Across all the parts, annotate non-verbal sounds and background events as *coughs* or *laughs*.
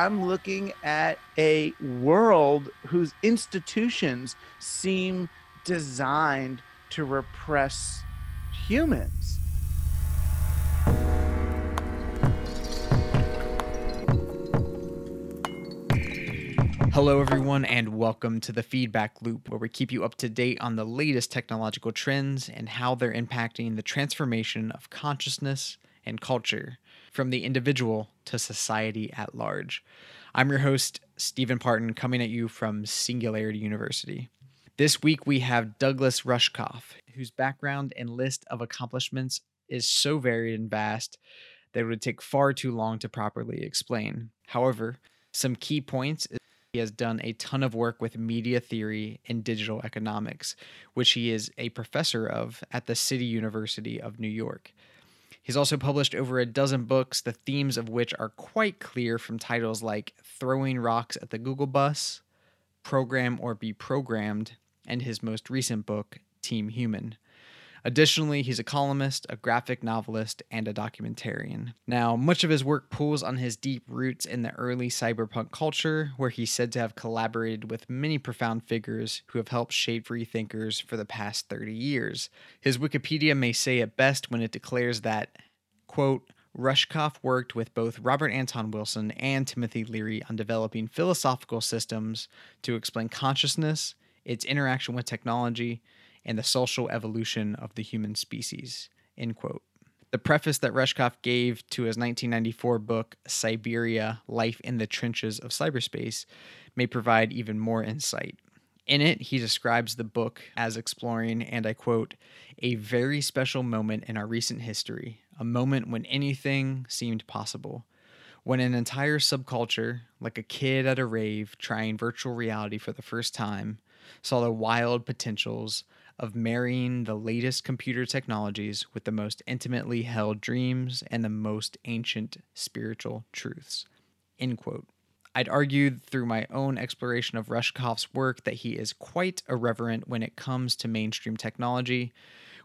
I'm looking at a world whose institutions seem designed to repress humans. Hello, everyone, and welcome to the Feedback Loop, where we keep you up to date on the latest technological trends and how they're impacting the transformation of consciousness and culture, from the individual to society at large. I'm your host, Steven Parton, coming at you from Singularity University. This week, we have Douglas Rushkoff, whose background and list of accomplishments is so varied and vast that it would take far too long to properly explain. However, some key points he has done a ton of work with media theory and digital economics, which he is a professor of at the City University of New York. He's also published over a dozen books, the themes of which are quite clear from titles like Throwing Rocks at the Google Bus, Program or Be Programmed, and his most recent book, Team Human. Additionally, he's a columnist, a graphic novelist, and a documentarian. Now, much of his work pulls on his deep roots in the early cyberpunk culture, where he's said to have collaborated with many profound figures who have helped shape free thinkers for the past 30 years. His Wikipedia may say it best when it declares that, quote, Rushkoff worked with both Robert Anton Wilson and Timothy Leary on developing philosophical systems to explain consciousness, its interaction with technology, and the social evolution of the human species. End quote. The preface that Rushkoff gave to his 1994 book, Cyberia Life in the Trenches of Cyberspace, may provide even more insight. In it, he describes the book as exploring, and I quote, a very special moment in our recent history, a moment when anything seemed possible. When an entire subculture, like a kid at a rave trying virtual reality for the first time, saw the wild potentials of marrying the latest computer technologies with the most intimately held dreams and the most ancient spiritual truths. End quote. I'd argued through my own exploration of Rushkoff's work that he is quite irreverent when it comes to mainstream technology,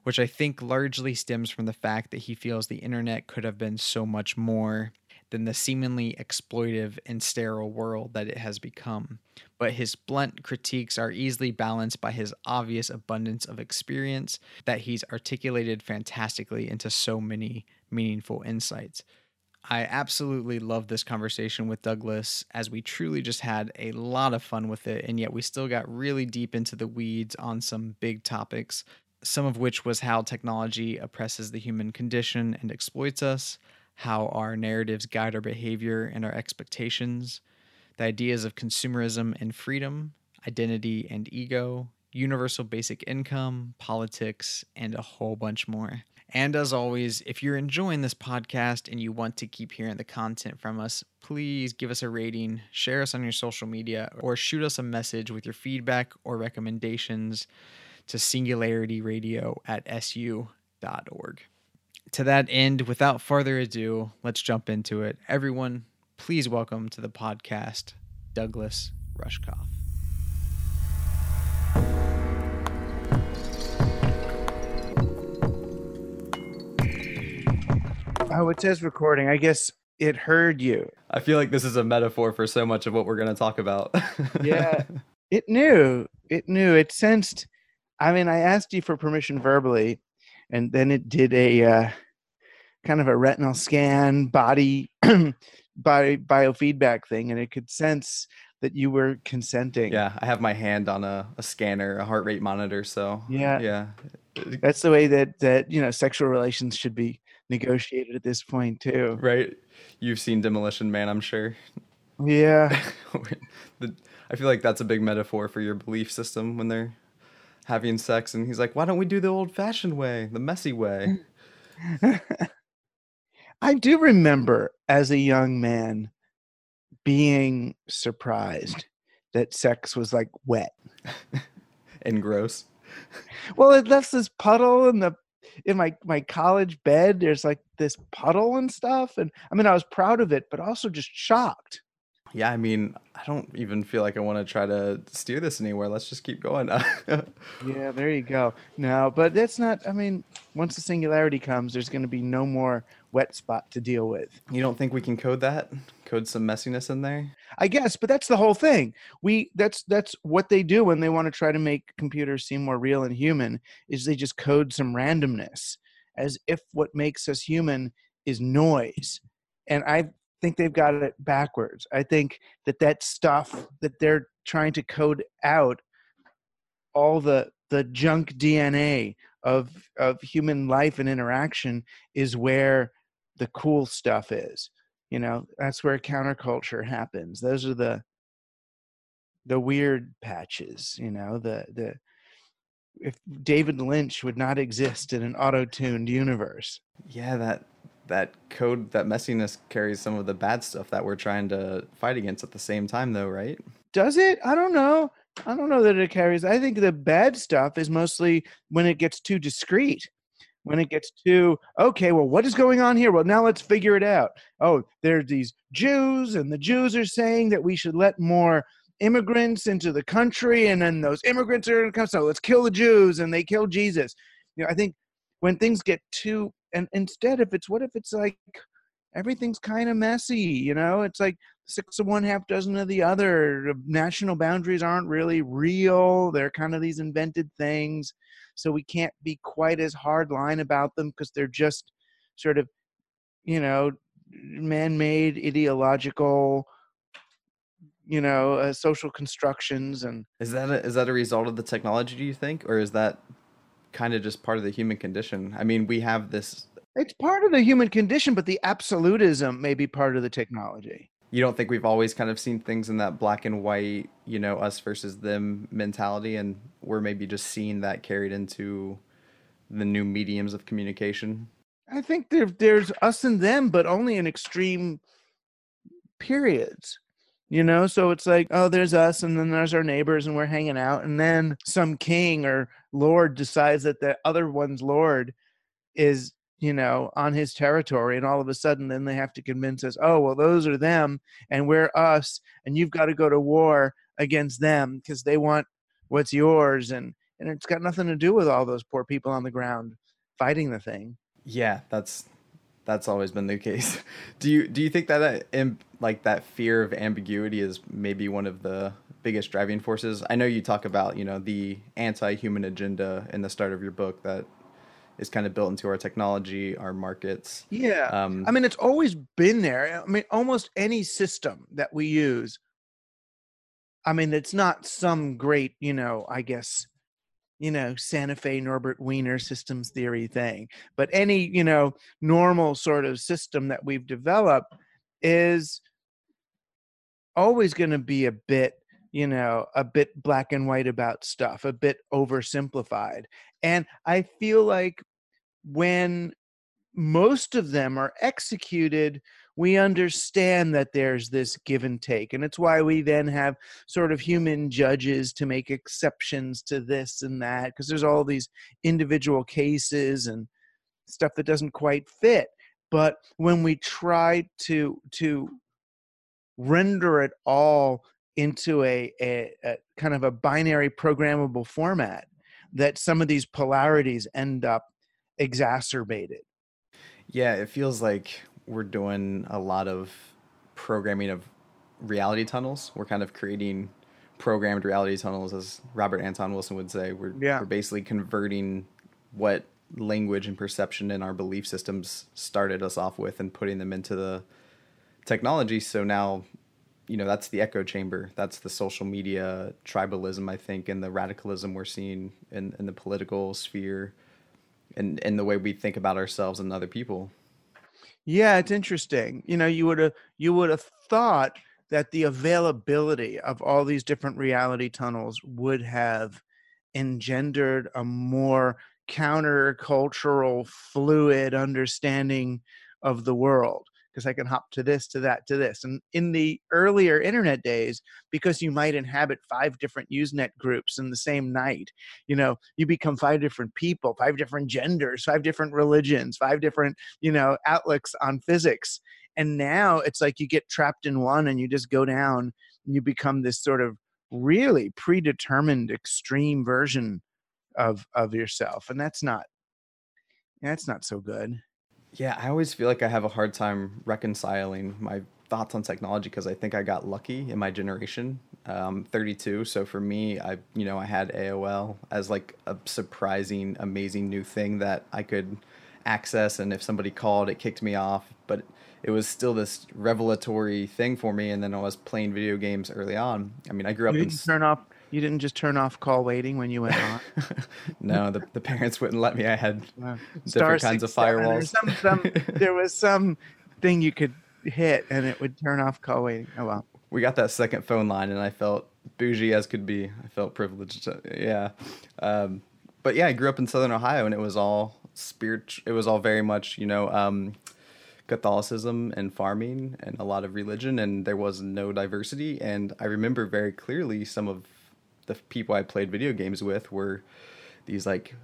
which I think largely stems from the fact that he feels the internet could have been so much more than the seemingly exploitive and sterile world that it has become. But his blunt critiques are easily balanced by his obvious abundance of experience that he's articulated fantastically into so many meaningful insights. I absolutely love this conversation with Douglas as we truly just had a lot of fun with it, and yet we still got really deep into the weeds on some big topics, some of which was how technology oppresses the human condition and exploits us, how our narratives guide our behavior and our expectations, the ideas of consumerism and freedom, identity and ego, universal basic income, politics, and a whole bunch more. And as always, if you're enjoying this podcast and you want to keep hearing the content from us, please give us a rating, share us on your social media, or shoot us a message with your feedback or recommendations to singularityradio at su.org to that end, without further ado, let's jump into it. Everyone, please welcome to the podcast Douglas Rushkoff. Oh, it says recording. I guess it heard you. I feel like this is a metaphor for so much of what we're going to talk about. *laughs* yeah. It knew. It knew. It sensed. I mean, I asked you for permission verbally, and then it did a uh, kind of a retinal scan body *clears throat* body biofeedback thing and it could sense that you were consenting. Yeah i have my hand on a, a scanner a heart rate monitor so yeah. yeah. That's the way that that you know sexual relations should be negotiated at this point too. Right? You've seen demolition man i'm sure. Yeah. *laughs* The, i feel like that's a big metaphor for your belief system when they're having sex and he's like why don't we do the old fashioned way the messy way *laughs* I do remember as a young man being surprised that sex was like wet *laughs* and gross. Well, it left this puddle in the in my my college bed. There's like this puddle and stuff, and I mean, I was proud of it, but also just shocked. Yeah, I mean, I don't even feel like I want to try to steer this anywhere. Let's just keep going. *laughs* yeah, there you go. No, but that's not. I mean, once the singularity comes, there's going to be no more wet spot to deal with. You don't think we can code that? code some messiness in there. I guess, but that's the whole thing. We that's that's what they do when they want to try to make computers seem more real and human is they just code some randomness as if what makes us human is noise. And I think they've got it backwards. I think that that stuff that they're trying to code out all the the junk DNA of of human life and interaction is where the cool stuff is you know that's where counterculture happens. Those are the the weird patches you know the the if david lynch would not exist in an auto-tuned universe. Yeah that that code that messiness carries some of the bad stuff that we're trying to fight against at the same time though right? Does it? I don't know. I don't know that it carries. I think the bad stuff is mostly when it gets too discreet when it gets too okay well what is going on here? Well now let's figure it out. Oh there's these jews and the jews are saying that we should let more immigrants into the country and then those immigrants are going to come so let's kill the jews and they kill jesus. You know i think when things get too and instead if it's what if it's like everything's kind of messy you know? It's like six of one half dozen of the other. National boundaries aren't really real. They're kind of these invented things so we can't be quite as hard line about them because they're just sort of you know man-made ideological you know uh, social constructions and is that a, is that a result of the technology do you think? Or is that kind of just part of the human condition? I mean we have this it's part of the human condition but the absolutism may be part of the technology you don't think we've always kind of seen things in that black and white, you know, us versus them mentality, and we're maybe just seeing that carried into the new mediums of communication? I think there, there's us and them, but only in extreme periods. You know, so it's like, oh, there's us, and then there's our neighbors, and we're hanging out, and then some king or lord decides that the other one's lord is you know, on his territory. And all of a sudden, then they have to convince us, oh, well, those are them and we're us. And you've got to go to war against them because they want what's yours. And, and it's got nothing to do with all those poor people on the ground fighting the thing. Yeah, that's that's always been the case. *laughs* Do you do you think that uh, like that fear of ambiguity is maybe one of the biggest driving forces? I know you talk about you know the anti-human agenda in the start of your book that is kind of built into our technology, our markets. Yeah. Um, I mean, it's always been there. I mean, almost any system that we use, I mean, it's not some great, you know, I guess, you know, Santa Fe Norbert Wiener systems theory thing, but any, you know, normal sort of system that we've developed is always going to be a bit you know, a bit black and white about stuff, a bit oversimplified. And I feel like when most of them are executed, we understand that there's this give and take. And it's why we then have sort of human judges to make exceptions to this and that, because there's all these individual cases and stuff that doesn't quite fit. But when we try to to render it all into a, a, a, kind of a binary programmable format that some of these polarities end up exacerbated. Yeah, it feels like we're doing a lot of programming of reality tunnels. We're kind of creating programmed reality tunnels, as Robert Anton Wilson would say. We're, yeah. we're basically converting what language and perception in our belief systems started us off with and putting them into the technology. So now you know that's the echo chamber. That's the social media tribalism i think and the radicalism we're seeing in, in the political sphere and and the way we think about ourselves and other people. Yeah it's interesting. You know you would have you would have thought that the availability of all these different reality tunnels would have engendered a more countercultural fluid understanding of the world because I can hop to this, to that, to this. And in the earlier internet days, because you might inhabit five different Usenet groups in the same night, you know, you become five different people, five different genders, five different religions, five different, you know, outlooks on physics. And now it's like you get trapped in one and you just go down and you become this sort of really predetermined extreme version of of yourself. And that's not that's not so good yeah, I always feel like I have a hard time reconciling my thoughts on technology because I think I got lucky in my generation. Um, 32, so for me, I you know I had AOL as like a surprising, amazing new thing that I could access, and if somebody called, it kicked me off. But it was still this revelatory thing for me. And then I was playing video games early on. I mean, I grew up you in turn off. You didn't just turn off call waiting when you went on. *laughs* no, the, the parents wouldn't let me. I had *laughs* different kinds of firewalls. Some, some, *laughs* there was some thing you could hit and it would turn off call waiting. Oh well. We got that second phone line, and I felt bougie as could be. I felt privileged. Yeah, um, but yeah, I grew up in Southern Ohio, and it was all spirit. It was all very much, you know, um, Catholicism and farming and a lot of religion, and there was no diversity. And I remember very clearly some of the people I played video games with were these like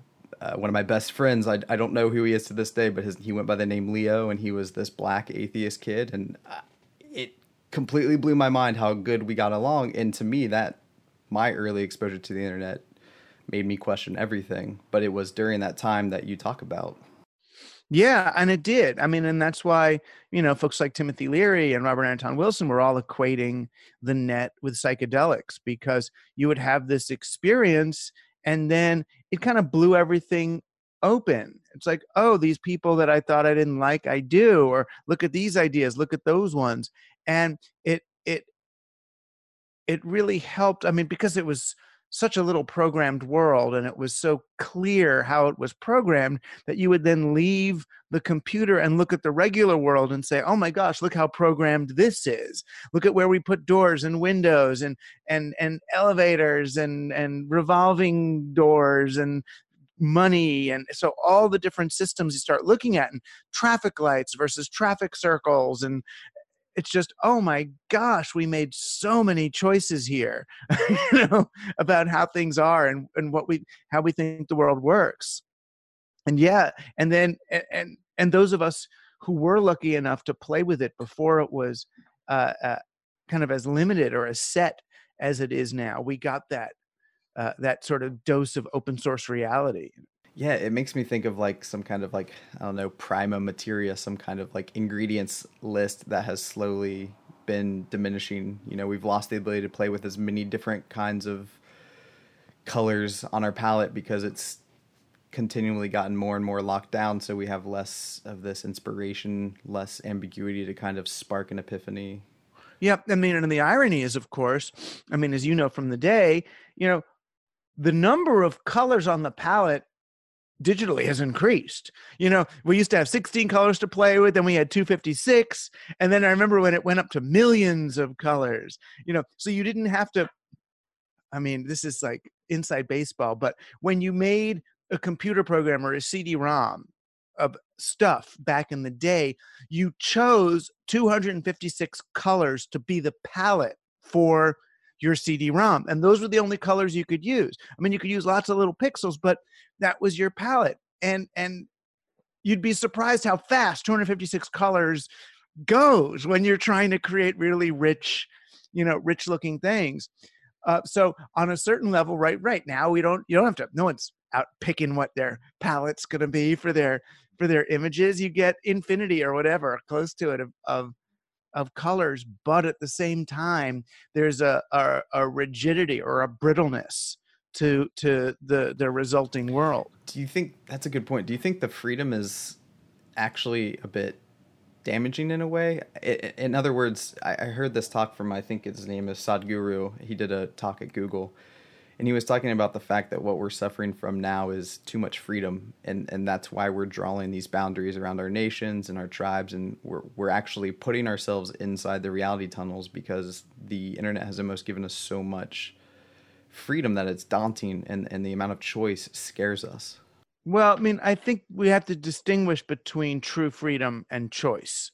uh, one of my best friends. I, I don't know who he is to this day, but his, he went by the name Leo, and he was this black atheist kid, and uh, it completely blew my mind how good we got along. And to me, that my early exposure to the internet made me question everything. But it was during that time that you talk about. Yeah, and it did. I mean, and that's why, you know, folks like Timothy Leary and Robert Anton Wilson were all equating the net with psychedelics because you would have this experience and then it kind of blew everything open. It's like, oh, these people that I thought I didn't like, I do, or look at these ideas, look at those ones. And it it it really helped. I mean, because it was such a little programmed world and it was so clear how it was programmed that you would then leave the computer and look at the regular world and say oh my gosh look how programmed this is. Look at where we put doors and windows and and and elevators and and revolving doors and money and so all the different systems you start looking at and traffic lights versus traffic circles and it's just oh my gosh we made so many choices here *laughs* you know about how things are and, and what we how we think the world works. And yeah and then and and those of us who were lucky enough to play with it before it was uh, uh, kind of as limited or as set as it is now we got that uh, that sort of dose of open source reality yeah, it makes me think of like some kind of like I don't know prima materia, some kind of like ingredients list that has slowly been diminishing. You know, we've lost the ability to play with as many different kinds of colors on our palette because it's continually gotten more and more locked down so we have less of this inspiration less ambiguity to kind of spark an epiphany yep i mean and the irony is of course i mean as you know from the day you know the number of colors on the palette digitally has increased. You know, we used to have 16 colors to play with, then we had 256. And then I remember when it went up to millions of colors, you know, so you didn't have to. I mean, this is like inside baseball, but when you made a computer program or a CD ROM of stuff back in the day, you chose 256 colors to be the palette for your CD-ROM, and those were the only colors you could use. I mean, you could use lots of little pixels, but that was your palette, and and you'd be surprised how fast 256 colors goes when you're trying to create really rich, you know, rich looking things. Uh, so on a certain level, right, right now we don't you don't have to. No one's out picking what their palette's going to be for their for their images. You get infinity or whatever close to it of, of of colors, but at the same time, there's a, a, a rigidity or a brittleness to to the the resulting world. Do you think that's a good point? Do you think the freedom is actually a bit damaging in a way? In other words, I heard this talk from I think his name is Sadhguru. He did a talk at Google, and he was talking about the fact that what we're suffering from now is too much freedom and and that's why we're drawing these boundaries around our nations and our tribes and we're we're actually putting ourselves inside the reality tunnels because the internet has almost given us so much freedom that it's daunting and and the amount of choice scares us. Well i mean i think we have to distinguish between true freedom and choice.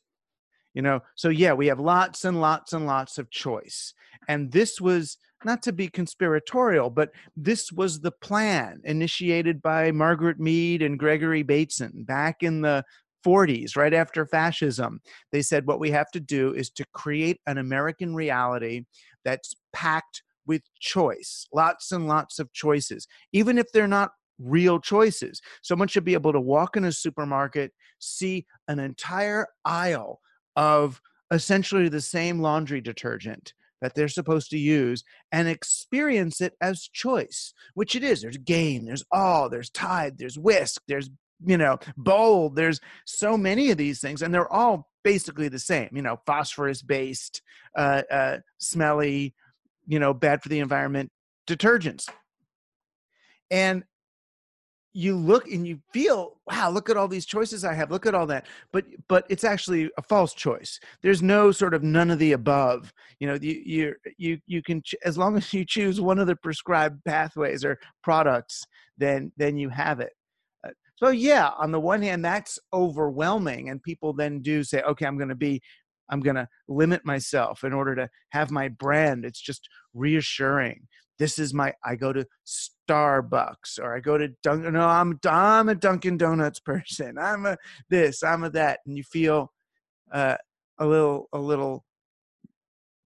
You know so yeah we have lots and lots and lots of choice. And this was not to be conspiratorial, but this was the plan initiated by Margaret Mead and Gregory Bateson back in the 40s, right after fascism. They said what we have to do is to create an American reality that's packed with choice, lots and lots of choices, even if they're not real choices. Someone should be able to walk in a supermarket, see an entire aisle of essentially the same laundry detergent that they're supposed to use and experience it as choice, which it is. There's Gain, there's all, there's Tide, there's Whisk, there's you know bold there's so many of these things and they're all basically the same you know phosphorus based uh, uh, smelly you know bad for the environment detergents and you look and you feel wow look at all these choices i have look at all that but but it's actually a false choice. There's no sort of none of the above you know you you you, you can as long as you choose one of the prescribed pathways or products then then you have it. Uh, so yeah on the one hand that's overwhelming and people then do say okay i'm going to be i'm going to limit myself in order to have my brand. It's just reassuring this is my i go to starbucks or i go to dunkin no i'm i'm a dunkin donuts person. *laughs* I'm a this i'm a that. And you feel uh, a little a little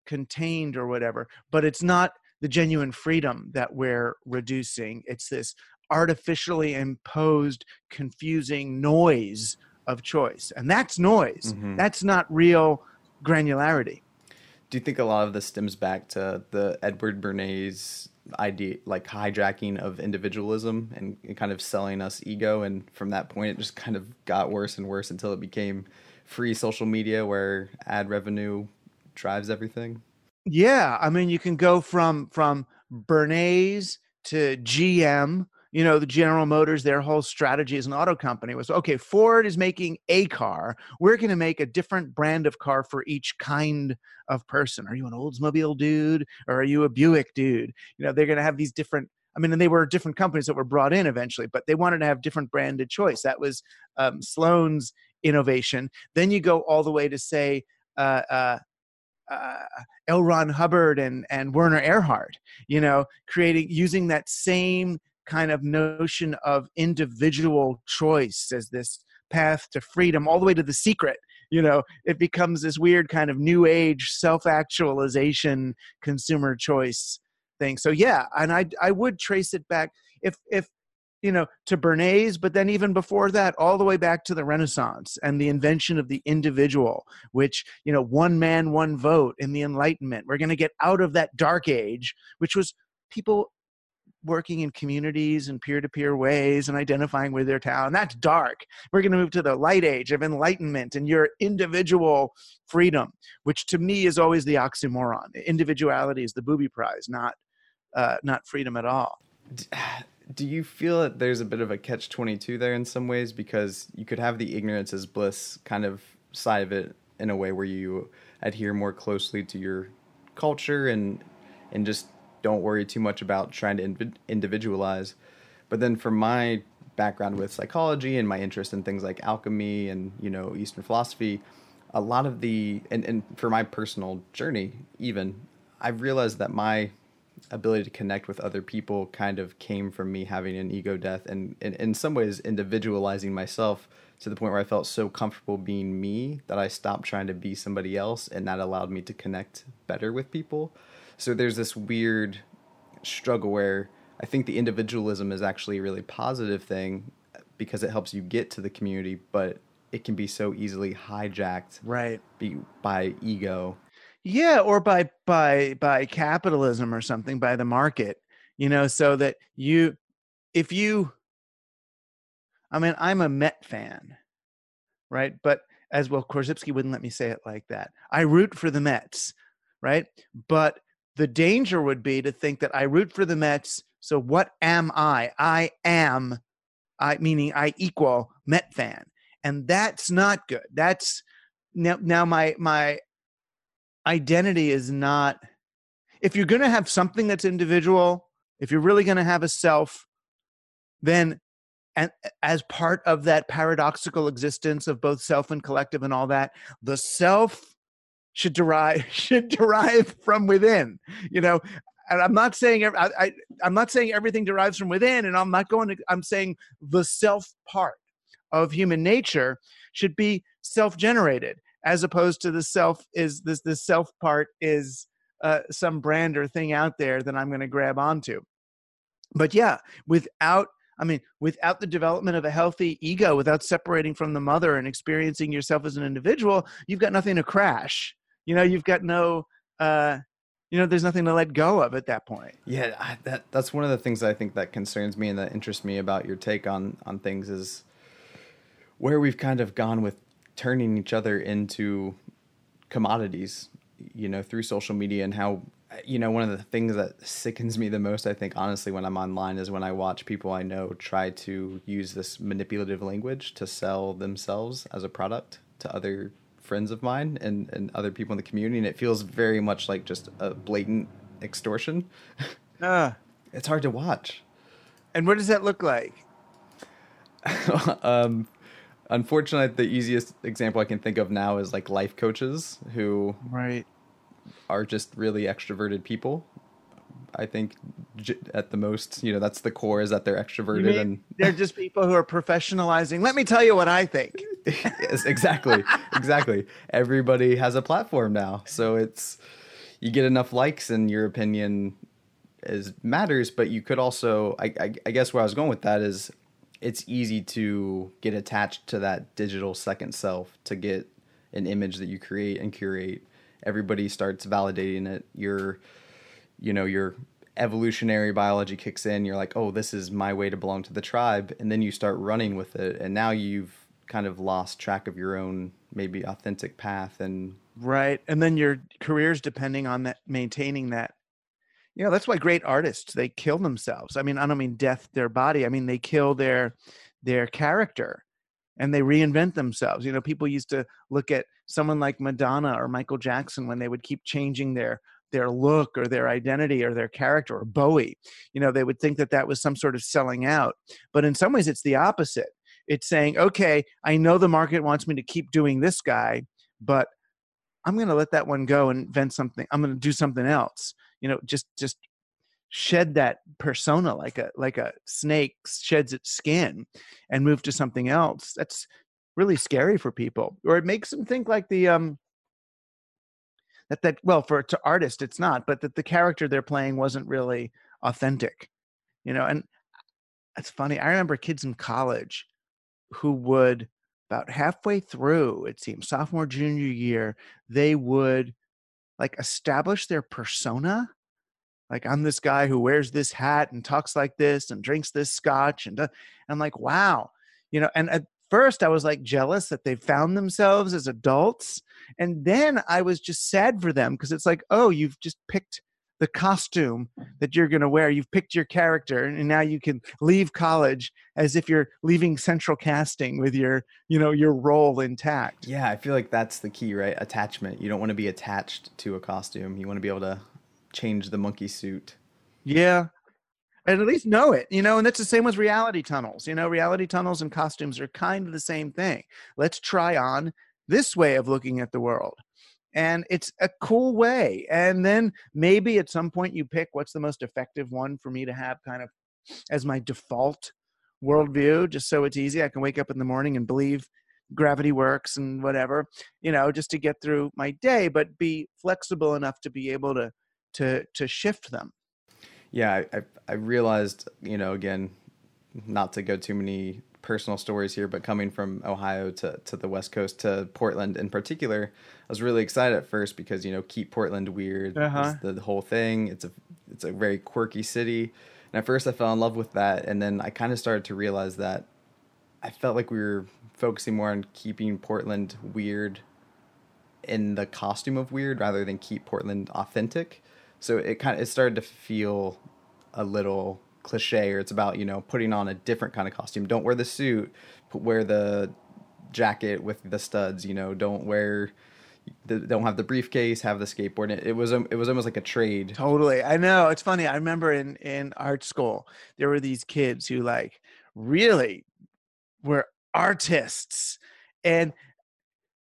contained or whatever. But it's not the genuine freedom that we're reducing. It's this artificially imposed confusing noise of choice. And that's noise. Mm-hmm. that's not real granularity do you think a lot of this stems back to the Edward Bernays idea, like hijacking of individualism and, and, kind of selling us ego? And from that point, it just kind of got worse and worse until it became free social media where ad revenue drives everything. Yeah, I mean, you can go from from Bernays to GM you know the general motors their whole strategy as an auto company was okay ford is making a car we're going to make a different brand of car for each kind of person are you an oldsmobile dude or are you a buick dude you know they're going to have these different I mean, and they were different companies that were brought in eventually, but they wanted to have different branded choice. That was um, Sloan's innovation. Then you go all the way to say uh, uh, uh, L. Ron Hubbard and and Werner Erhard. You know, creating using that same kind of notion of individual choice as this path to freedom all the way to the secret you know? It becomes this weird kind of new age self-actualization consumer choice thing. So yeah and i i would trace it back if if you know to bernays but then even before that all the way back to the renaissance and the invention of the individual which you know one man one vote in the enlightenment. We're going to get out of that dark age which was people working in communities and peer-to-peer ways and identifying with their town that's dark. We're going to move to the light age of enlightenment and your individual freedom which to me is always the oxymoron. Individuality is the booby prize not uh, not freedom at all. *sighs* Do you feel that there's a bit of a catch 22 there in some ways? Because you could have the ignorance is bliss kind of side of it in a way where you adhere more closely to your culture and and just don't worry too much about trying to individualize. But then for my background with psychology and my interest in things like alchemy and you know Eastern philosophy, a lot of the and, and for my personal journey even I've realized that my ability to connect with other people kind of came from me having an ego death and, and in some ways individualizing myself to the point where I felt so comfortable being me that I stopped trying to be somebody else and that allowed me to connect better with people. So there's this weird struggle where I think the individualism is actually a really positive thing because it helps you get to the community, but it can be so easily hijacked right. be, by ego. Yeah or by by by capitalism or something by the market you know so that you if you i mean i'm a met fan right? But as well korzybski wouldn't let me say it like that. I root for the mets right? But the danger would be to think that I root for the Mets. So what am I? I am, I meaning I equal Met fan, and that's not good. That's now now my my identity is not. If you're going to have something that's individual, if you're really going to have a self, then and as part of that paradoxical existence of both self and collective and all that, the self should derive *laughs* should derive from within you know and i'm not saying I, I i'm not saying everything derives from within and i'm not going to i'm saying the self part of human nature should be self-generated as opposed to the self is this the self part is uh, some brand or thing out there that i'm going to grab onto but yeah without I mean, without the development of a healthy ego, without separating from the mother and experiencing yourself as an individual, you've got nothing to crash. You know, you've got no, uh, you know, there's nothing to let go of at that point. Yeah, I, that that's one of the things I think that concerns me and that interests me about your take on on things is where we've kind of gone with turning each other into commodities, you know, through social media and how you know, one of the things that sickens me the most, I think, honestly, when I'm online is when I watch people I know try to use this manipulative language to sell themselves as a product to other friends of mine and, and other people in the community. And it feels very much like just a blatant extortion. Uh, *laughs* it's hard to watch. And what does that look like? *laughs* um, unfortunately, the easiest example I can think of now is like life coaches who right are just really extroverted people. I think at the most, you know, that's the core is that they're extroverted and they're just people who are professionalizing. Let me tell you what I think. *laughs* yes, exactly. exactly. Everybody has a platform now. So it's you get enough likes and your opinion is matters, but you could also I, I, I guess where I was going with that is it's easy to get attached to that digital second self to get an image that you create and curate everybody starts validating it your you know your evolutionary biology kicks in you're like oh this is my way to belong to the tribe and then you start running with it and now you've kind of lost track of your own maybe authentic path and right and then your careers depending on that maintaining that you know that's why great artists they kill themselves i mean i don't mean death their body i mean they kill their their character and they reinvent themselves. You know, people used to look at someone like Madonna or Michael Jackson when they would keep changing their their look or their identity or their character or Bowie. You know, they would think that that was some sort of selling out. But in some ways it's the opposite. It's saying, "Okay, I know the market wants me to keep doing this guy, but I'm going to let that one go and invent something. I'm going to do something else." You know, just just shed that persona like a like a snake sheds its skin and move to something else that's really scary for people or it makes them think like the um that that well for to artist it's not but that the character they're playing wasn't really authentic you know and it's funny i remember kids in college who would about halfway through it seems sophomore junior year they would like establish their persona. Like i'm this guy who wears this hat and talks like this and drinks this scotch and, uh, i'm like wow you know and at first i was like jealous that they found themselves as adults and then i was just sad for them because it's like oh you've just picked the costume that you're going to wear you've picked your character and now you can leave college as if you're leaving central casting with your you know your role intact yeah i feel like that's the key right attachment you don't want to be attached to a costume you want to be able to change the monkey suit. Yeah. And at least know it, you know, and that's the same with reality tunnels. You know, reality tunnels and costumes are kind of the same thing. Let's try on this way of looking at the world. And it's a cool way. And then maybe at some point you pick what's the most effective one for me to have kind of as my default worldview, just so it's easy. I can wake up in the morning and believe gravity works and whatever, you know, just to get through my day, but be flexible enough to be able to to to shift them yeah i i realized you know again not to go too many personal stories here but coming from ohio to to the west coast to portland in particular i was really excited at first because you know keep portland weird uh-huh. the, the whole thing. It's a it's a very quirky city. And at first i fell in love with that and then i kind of started to realize that i felt like we were focusing more on keeping portland weird in the costume of weird rather than keep portland authentic. So it kind of it started to feel a little cliche, or it's about you know putting on a different kind of costume. Don't wear the suit, put, wear the jacket with the studs. You know, don't wear. The, don't have the briefcase, have the skateboard. It, it was um, it was almost like a trade. Totally, I know. It's funny. I remember in in art school there were these kids who like really were artists, and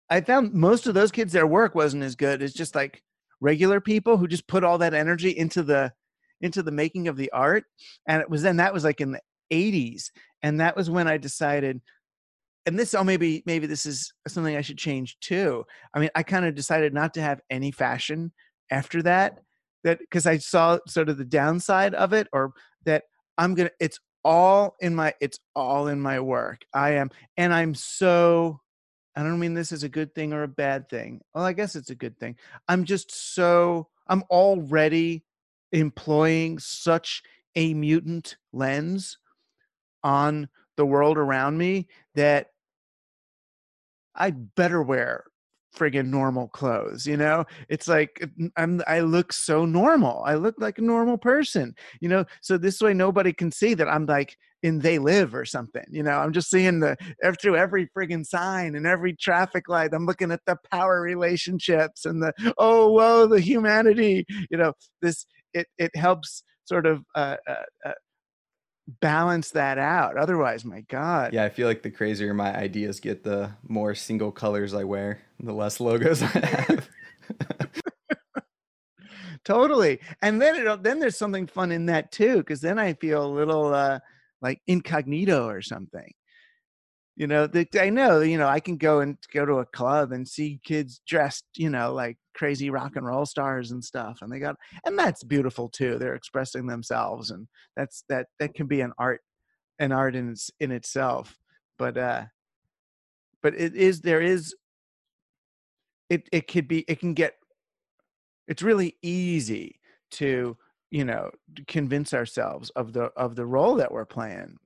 I found most of those kids their work wasn't as good. It's just like regular people who just put all that energy into the into the making of the art and it was then that was like in the 80s and that was when i decided and this oh maybe maybe this is something i should change too. I mean i kind of decided not to have any fashion after that that because i saw sort of the downside of it or that i'm gonna it's all in my it's all in my work. I am and i'm so i don't mean this is a good thing or a bad thing. Well i guess it's a good thing. I'm just so i'm already employing such a mutant lens on the world around me that I'd better wear friggin' normal clothes you know? It's like i'm i look so normal. I look like a normal person you know? So this way nobody can see that i'm like in they live or something you know i'm just seeing the through every friggin' sign and every traffic light i'm looking at the power relationships and the oh whoa the humanity you know this it it helps sort of uh, uh, uh balance that out. Otherwise, my God. Yeah, I feel like the crazier my ideas get, the more single colors I wear, the less logos *laughs* I have. *laughs* totally. And then it, then there's something fun in that too, because then I feel a little uh, like incognito or something. You know that i know you know i can go and go to a club and see kids dressed you know like crazy rock and roll stars and stuff and they got and that's beautiful too they're expressing themselves and that's that that can be an art an art in in itself but uh but it is there is it it could be it can get it's really easy to you know convince ourselves of the of the role that we're playing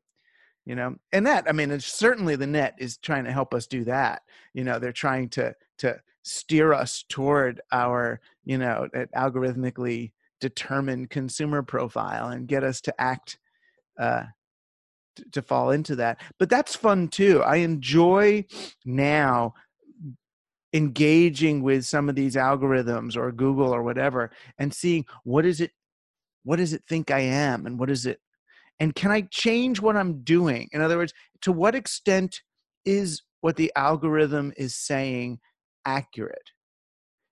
you know? And that i mean it's certainly the net is trying to help us do that you know? They're trying to to steer us toward our you know algorithmically determined consumer profile and get us to act uh to, to fall into that. But that's fun too. I enjoy now engaging with some of these algorithms or google or whatever and seeing what is it what does it think i am and what is it and can i change what i'm doing? In other words to what extent is what the algorithm is saying accurate?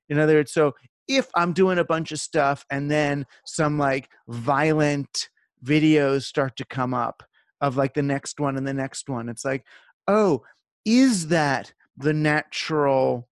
In other words so if i'm doing a bunch of stuff and then some like violent videos start to come up of like the next one and the next one it's like oh is that the natural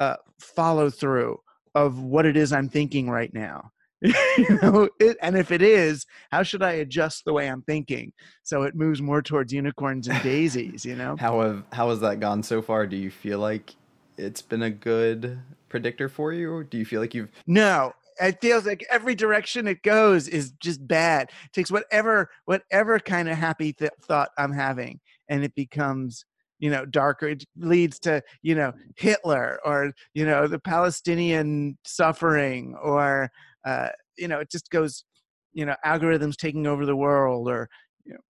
uh, follow through of what it is i'm thinking right now *laughs* you know it, and if it is how should i adjust the way i'm thinking? So it moves more towards unicorns and daisies you know? *laughs* How have how has that gone so far? Do you feel like it's been a good predictor for you or do you feel like you've no it feels like every direction it goes is just bad. It takes whatever whatever kind of happy th- thought i'm having and it becomes you know darker. It leads to you know hitler or you know the palestinian suffering or uh, you know, it just goes, you know, algorithms taking over the world or you know,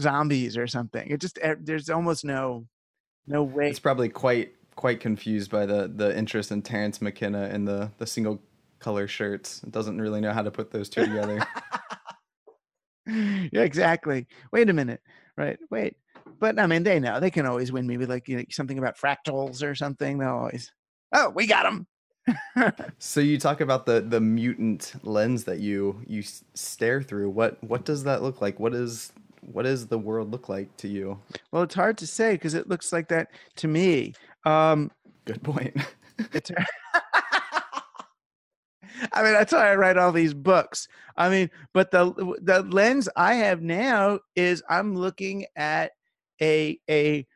zombies or something. It just eh, there's almost no no way. It's probably quite quite confused by the the interest in Terence McKenna and the the single color shirts. It doesn't really know how to put those two together. *laughs* yeah, exactly. Wait a minute. Right. Wait. But I mean, they know they can always win me with like you know, something about fractals or something. They'll always, oh, we got them *laughs* so you talk about the the mutant lens that you you stare through. What what does that look like? What is what does the world look like to you? Well, it's hard to say because it looks like that to me. Um, Good point. *laughs* *laughs* I mean, that's why I write all these books. I mean, but the the lens I have now is I'm looking at a a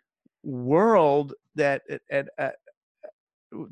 world that at, at,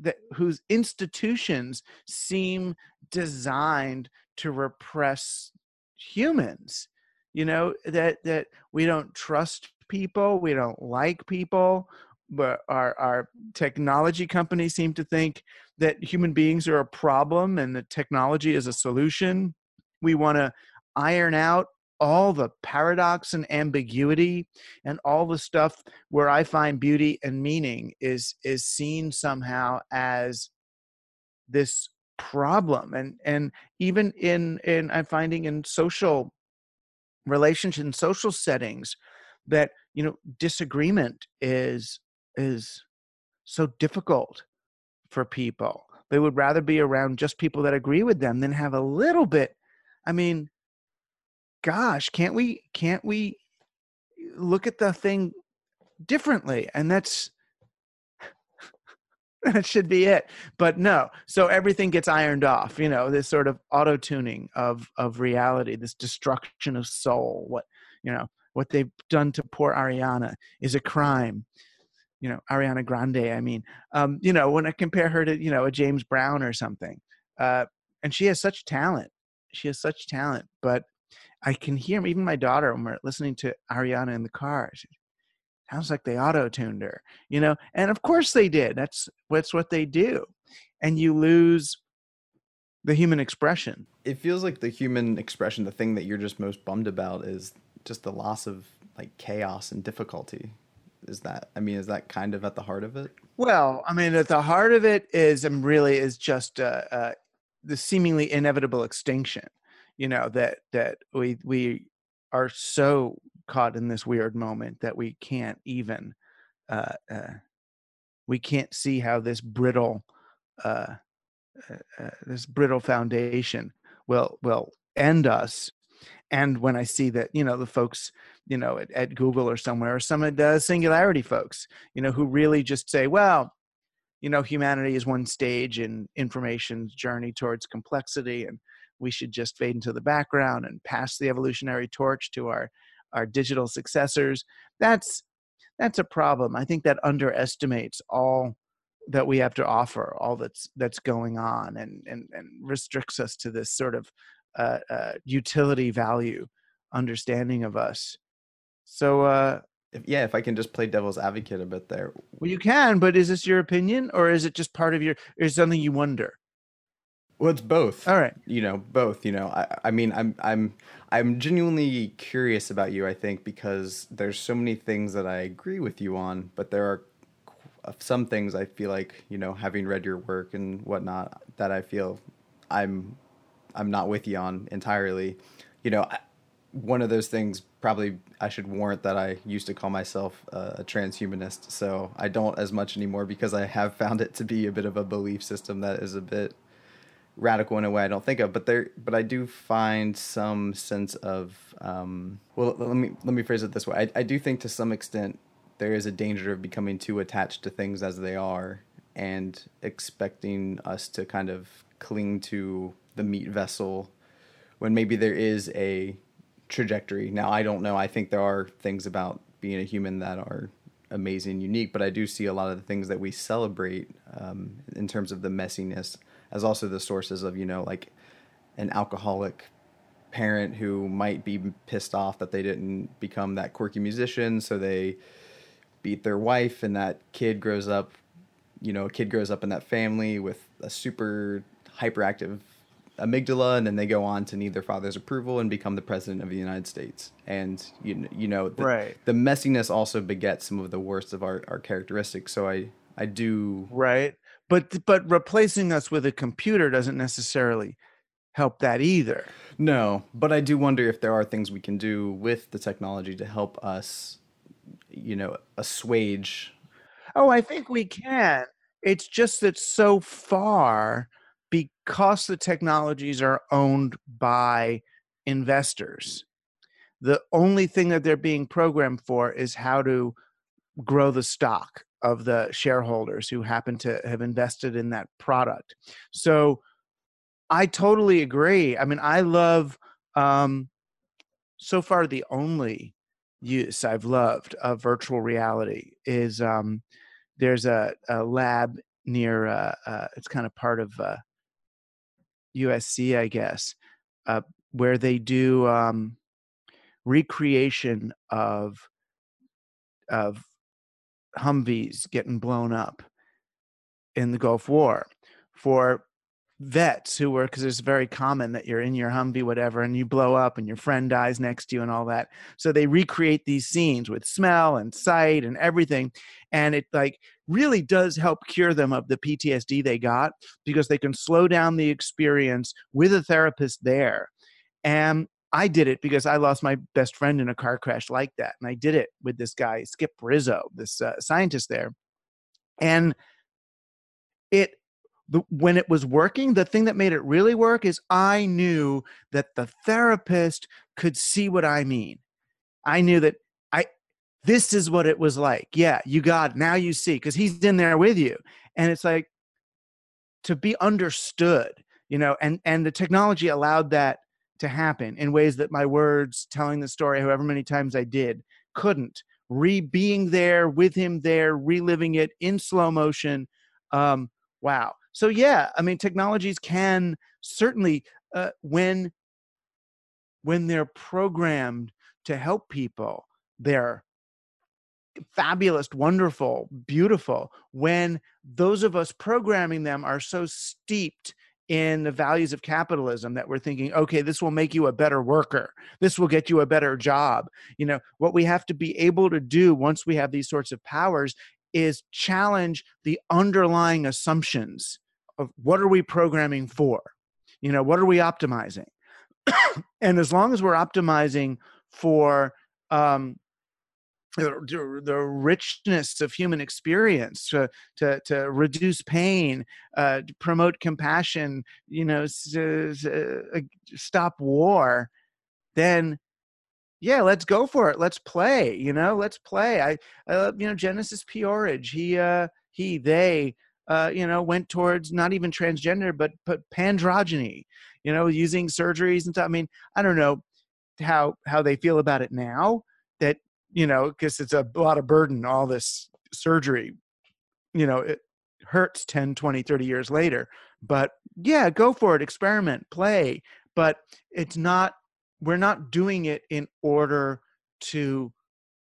that whose institutions seem designed to repress humans you know that that we don't trust people we don't like people but our our technology companies seem to think that human beings are a problem and that technology is a solution. We want to iron out all the paradox and ambiguity and all the stuff where i find beauty and meaning is is seen somehow as this problem. And and even in in i'm finding in social relationships and social settings that you know disagreement is is so difficult for people. They would rather be around just people that agree with them than have a little bit i mean gosh, can't we can't we look at the thing differently? And that's *laughs* that should be it. But no, so everything gets ironed off, you know, this sort of auto tuning of of reality, this destruction of soul. What you know what they've done to poor ariana is a crime you know ariana grande i mean um, you know when i compare her to you know a james brown or something uh, and she has such talent she has such talent but i can hear even my daughter when we're listening to ariana in the car she sounds like they auto-tuned her you know and of course they did that's that's what they do and you lose the human expression It feels like the human expression, the thing that you're just most bummed about is just the loss of like chaos and difficulty. Is that I mean, is that kind of at the heart of it? Well, I mean, at the heart of it is, and really is just uh, uh, the seemingly inevitable extinction. You know that that we we are so caught in this weird moment that we can't even uh, uh, we can't see how this brittle uh, uh, uh, this brittle foundation will will end us. And when I see that, you know, the folks, you know, at, at Google or somewhere, or some of the singularity folks, you know, who really just say, well, you know, humanity is one stage in information's journey towards complexity, and we should just fade into the background and pass the evolutionary torch to our our digital successors. That's that's a problem. I think that underestimates all that we have to offer, all that's that's going on, and and and restricts us to this sort of uh, uh, utility value understanding of us. So, uh, If, yeah, if I can just play devil's advocate a bit there. well, you can, but is this your opinion, or is it just part of your? Is something you wonder? Well, it's both. All right. You know, both. You know, I, I mean, I'm, I'm, I'm genuinely curious about you. I think because there's so many things that I agree with you on, but there are some things I feel like you know, having read your work and whatnot, that I feel I'm, I'm not with you on entirely. You know, I, one of those things probably I should warrant that I used to call myself uh, a transhumanist. So I don't as much anymore because I have found it to be a bit of a belief system that is a bit radical in a way I don't think of. But there, but I do find some sense of um, well, let me let me phrase it this way. I, I do think to some extent there is a danger of becoming too attached to things as they are and expecting us to kind of cling to the meat vessel when maybe there is a trajectory. Now, I don't know. I think there are things about being a human that are amazing, unique, but I do see a lot of the things that we celebrate um, in terms of the messiness as also the sources of, you know, like an alcoholic parent who might be pissed off that they didn't become that quirky musician, so they beat their wife, and that kid grows up, you know, a kid grows up in that family with a super hyperactive amygdala and then they go on to need their father's approval and become the president of the United States. And you you know the, Right. the messiness also begets some of the worst of our, our characteristics. So I I do right but but replacing us with a computer doesn't necessarily help that either. No, but I do wonder if there are things we can do with the technology to help us you know assuage oh i think we can. It's just that so far because the technologies are owned by investors the only thing that they're being programmed for is how to grow the stock of the shareholders who happen to have invested in that product so I totally agree. I mean, I love um, so far the only use I've loved of virtual reality is um, there's a, a lab near uh, uh, it's kind of part of uh, USC, I guess, uh, where they do um, recreation of of Humvees getting blown up in the Gulf War for vets who were because it's very common that you're in your Humvee, whatever, and you blow up and your friend dies next to you and all that. So they recreate these scenes with smell and sight and everything. And it like really does help cure them of the PTSD they got because they can slow down the experience with a therapist there. And I did it because I lost my best friend in a car crash like that. And I did it with this guy, Skip Rizzo, this uh, scientist there. And it the, when it was working, the thing that made it really work is I knew that the therapist could see what I mean. I knew that I this is what it was like. Yeah, you got now you see because he's in there with you, and it's like to be understood, you know. And and the technology allowed that to happen in ways that my words telling the story however many times i did couldn't. Re being there with him there reliving it in slow motion um wow. So yeah i mean technologies can certainly uh, when when they're programmed to help people they're fabulous wonderful beautiful. When those of us programming them are so steeped in the values of capitalism that we're thinking okay this will make you a better worker. This will get you a better job. You know what we have to be able to do once we have these sorts of powers is challenge the underlying assumptions of what are we programming for? You know what are we optimizing? *coughs* And as long as we're optimizing for um, the, the richness of human experience to to, to reduce pain uh, to promote compassion you know s- s- uh, stop war then yeah let's go for it let's play you know let's play. I, I you know genesis p he uh he they uh you know went towards not even transgender but but pandrogyny you know using surgeries and stuff. I mean i don't know how how they feel about it now that you know, because it's a lot of burden, all this surgery, you know, it hurts 10, 20, 30 years later. But yeah, go for it, experiment, play. But it's not, we're not doing it in order to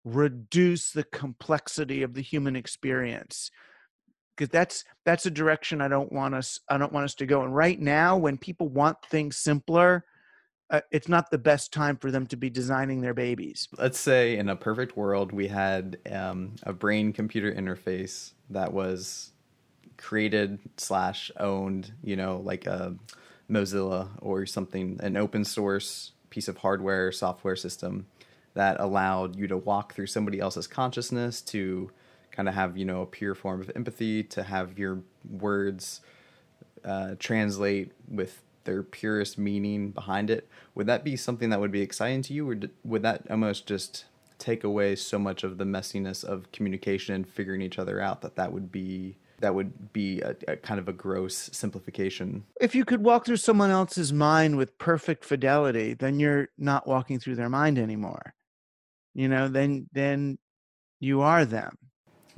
reduce the complexity of the human experience because that's that's a direction i don't want us i don't want us to go and right now when people want things simpler uh, it's not the best time for them to be designing their babies. Let's say in a perfect world, we had um, a brain computer interface that was created slash owned, you know, like a Mozilla or something, an open source piece of hardware software system that allowed you to walk through somebody else's consciousness to kind of have you know a pure form of empathy to have your words uh, translate with their purest meaning behind it, would that be something that would be exciting to you, or would that almost just take away so much of the messiness of communication and figuring each other out that that would be that would be a, a, kind of a gross simplification. If you could walk through someone else's mind with perfect fidelity, then you're not walking through their mind anymore. You know, then then you are them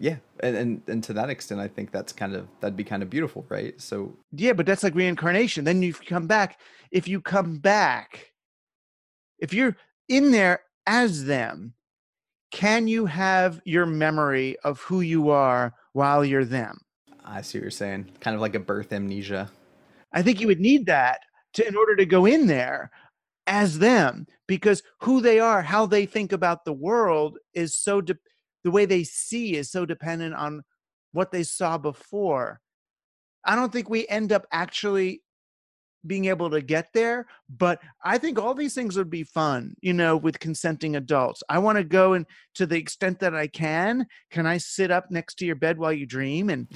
yeah and, and and to that extent i think that's kind of that'd be kind of beautiful right? So yeah but that's like reincarnation. Then you come back. If you come back if you're in there as them can you have your memory of who you are while you're them? I see what you're saying. Kind of like a birth amnesia. I think you would need that to in order to go in there as them because who they are how they think about the world is so de- the way they see is so dependent on what they saw before. I don't think we end up actually being able to get there, but I think all these things would be fun, you know, with consenting adults. I want to go and to the extent that I can, can I sit up next to your bed while you dream and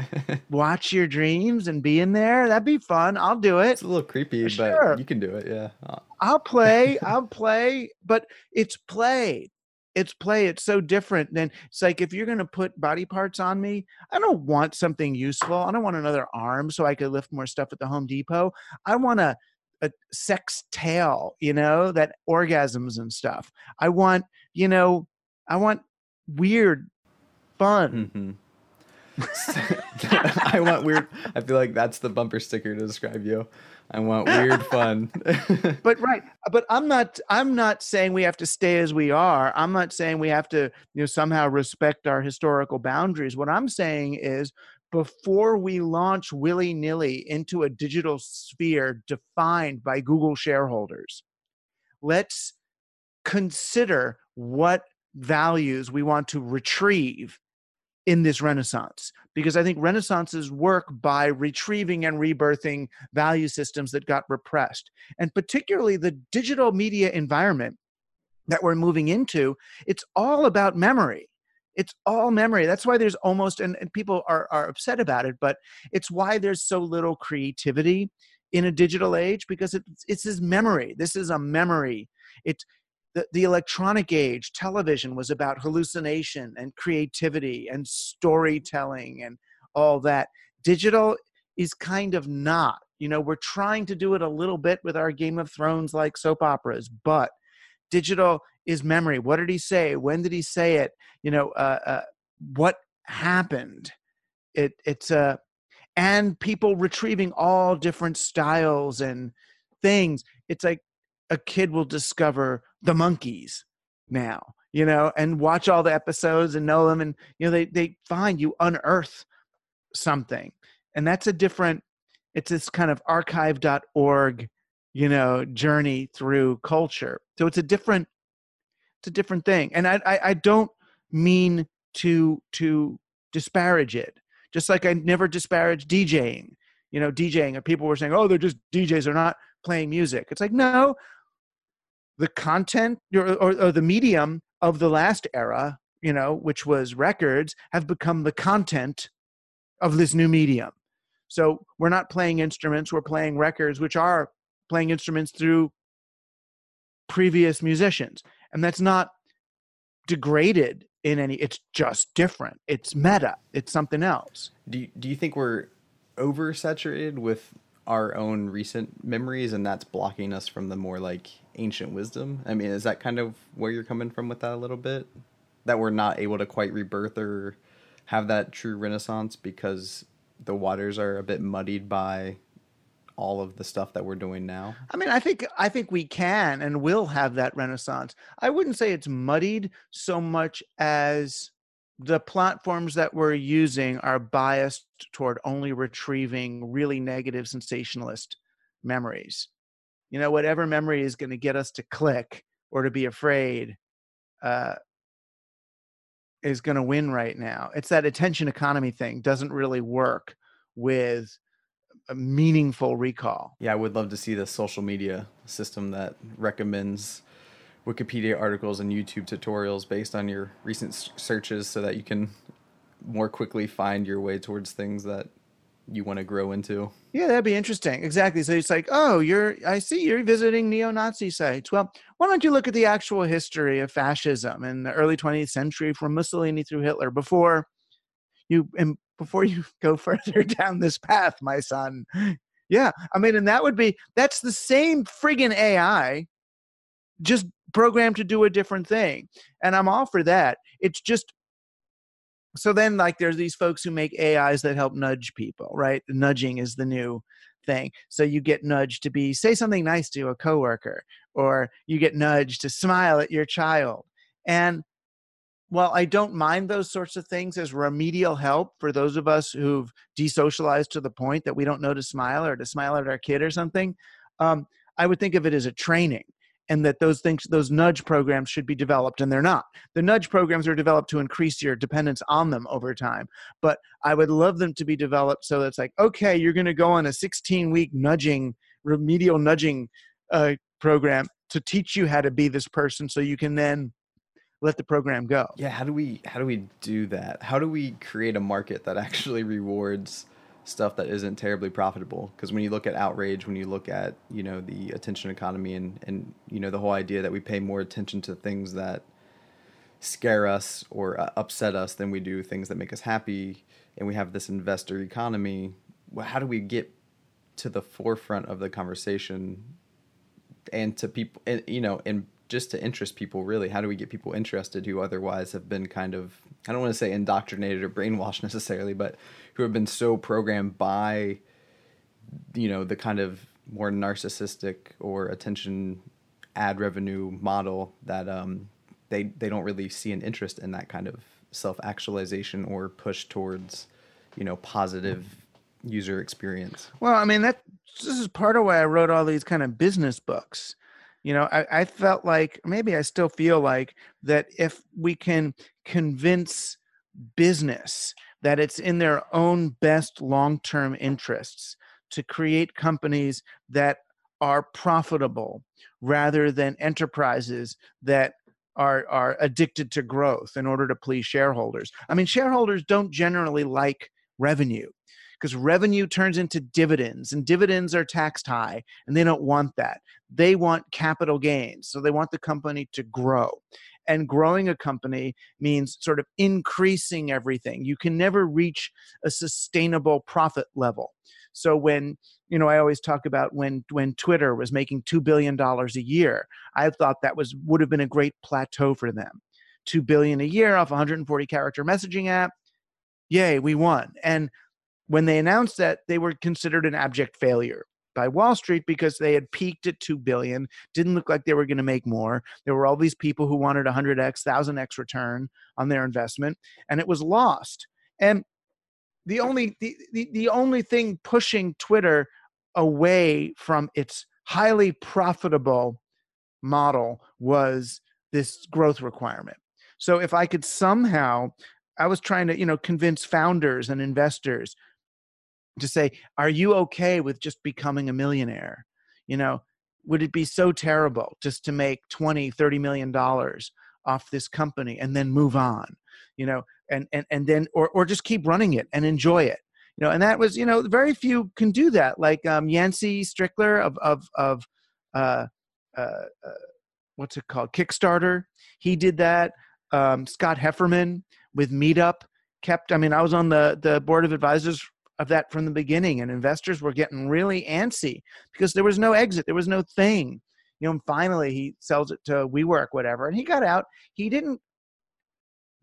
*laughs* watch your dreams and be in there? That'd be fun. I'll do it. It's a little creepy, sure. but you can do it. Yeah. Uh, I'll play. *laughs* I'll play, but it's play it's play it's so different than it's like if you're going to put body parts on me i don't want something useful i don't want another arm so i could lift more stuff at the home depot i want a, a sex tail you know that orgasms and stuff i want you know i want weird fun mm-hmm. *laughs* I want weird. I feel like that's the bumper sticker to describe you. I want weird *laughs* fun. *laughs* but right, but I'm not. I'm not saying we have to stay as we are. I'm not saying we have to, you know, somehow respect our historical boundaries. What I'm saying is, before we launch willy nilly into a digital sphere defined by Google shareholders, let's consider what values we want to retrieve in this renaissance because i think renaissances work by retrieving and rebirthing value systems that got repressed and particularly the digital media environment that we're moving into it's all about memory. It's all memory. That's why there's almost and, and people are, are upset about it but it's why there's so little creativity in a digital age because it's it's this memory. This is a memory. It's the, the electronic age, television was about hallucination and creativity and storytelling and all that. Digital is kind of not. You know, we're trying to do it a little bit with our Game of Thrones like soap operas, but digital is memory. What did he say? When did he say it? You know, uh, uh, what happened? It it's a uh, and people retrieving all different styles and things. It's like a kid will discover the Monkees now, you know, and watch all the episodes and know them, and you know they they find you unearth something, and that's a different. It's this kind of archive.org, you know, journey through culture. So it's a different, it's a different thing, and I I, I don't mean to to disparage it just like I never disparage DJing. You know, DJing, and people were saying, "Oh, they're just DJs; they're not playing music." It's like, no, the content or, or, or the medium of the last era, you know, which was records, have become the content of this new medium. So we're not playing instruments; we're playing records, which are playing instruments through previous musicians, and that's not degraded in any it's just different. It's meta. It's something else. Do you, do you think we're oversaturated with our own recent memories and that's blocking us from the more like ancient wisdom i mean is that kind of where you're coming from with that a little bit that we're not able to quite rebirth or have that true renaissance because the waters are a bit muddied by all of the stuff that we're doing now? I mean, I think I think we can and will have that renaissance. I wouldn't say it's muddied so much as the platforms that we're using are biased toward only retrieving really negative sensationalist memories. You know, whatever memory is going to get us to click or to be afraid uh, is going to win right now. It's that attention economy thing doesn't really work with a meaningful recall. Yeah, I would love to see the social media system that recommends Wikipedia articles and YouTube tutorials based on your recent searches so that you can more quickly find your way towards things that you want to grow into. Yeah, that'd be interesting. Exactly. So it's like, oh, you're I see you're visiting neo-Nazi sites. Well, why don't you look at the actual history of fascism in the early 20th century from Mussolini through Hitler before you and before you go *laughs* further down this path, my son. Yeah, I mean, and that would be that's the same friggin' AI, just programmed to do a different thing. And I'm all for that. It's just so then like there's these folks who make AIs that help nudge people, right? Nudging is the new thing. So you get nudged to be say something nice to a coworker, or you get nudged to smile at your child. And well, I don't mind those sorts of things as remedial help for those of us who've desocialized to the point that we don't know to smile or to smile at our kid or something. Um, I would think of it as a training and that those things those nudge programs should be developed and they're not the nudge programs are developed to increase your dependence on them over time but i would love them to be developed so that it's like okay you're going to go on a 16 week nudging remedial nudging uh, program to teach you how to be this person so you can then let the program go. Yeah, how do we how do we do that? How do we create a market that actually rewards stuff that isn't terribly profitable? Because when you look at outrage, when you look at you know the attention economy and and you know the whole idea that we pay more attention to things that scare us or uh, upset us than we do things that make us happy, and we have this investor economy. Well, how do we get to the forefront of the conversation and to people, and, you know, and just to interest people really how do we get people interested who otherwise have been kind of i don't want to say indoctrinated or brainwashed *laughs* necessarily but who have been so programmed by you know the kind of more narcissistic or attention ad revenue model that um, they they don't really see an interest in that kind of self actualization or push towards you know positive user experience. Well i mean that this is part of why i wrote all these kind of business books. You know I, I felt like maybe i still feel like that if we can convince business that it's in their own best long-term interests to create companies that are profitable rather than enterprises that are are addicted to growth in order to please shareholders. I mean shareholders don't generally like revenue because revenue turns into dividends and dividends are taxed high and they don't want that. They want capital gains. So they want the company to grow. And growing a company means sort of increasing everything. You can never reach a sustainable profit level. So when you know, I always talk about when when Twitter was making two billion dollars a year. I thought that was would have been a great plateau for them. Two billion a year off 140 character messaging app. Yay, we won. And when they announced that, they were considered an abject failure by Wall Street because they had peaked at 2 billion, didn't look like they were going to make more. There were all these people who wanted 100x, 1000x return on their investment and it was lost. And the only the, the, the only thing pushing Twitter away from its highly profitable model was this growth requirement. So if I could somehow I was trying to, you know, convince founders and investors to say, are you okay with just becoming a millionaire? You know, would it be so terrible just to make 20, 30 million dollars off this company and then move on? You know, and and and then or or just keep running it and enjoy it. You know, and that was, you know, very few can do that. Like um Yancey Strickler of of of uh, uh, uh what's it called? Kickstarter. He did that. Um, Scott Heiferman with Meetup kept. I mean, I was on the the board of advisors of that from the beginning, and investors were getting really antsy because there was no exit, there was no thing. You know, and finally he sells it to WeWork, whatever, and he got out. He didn't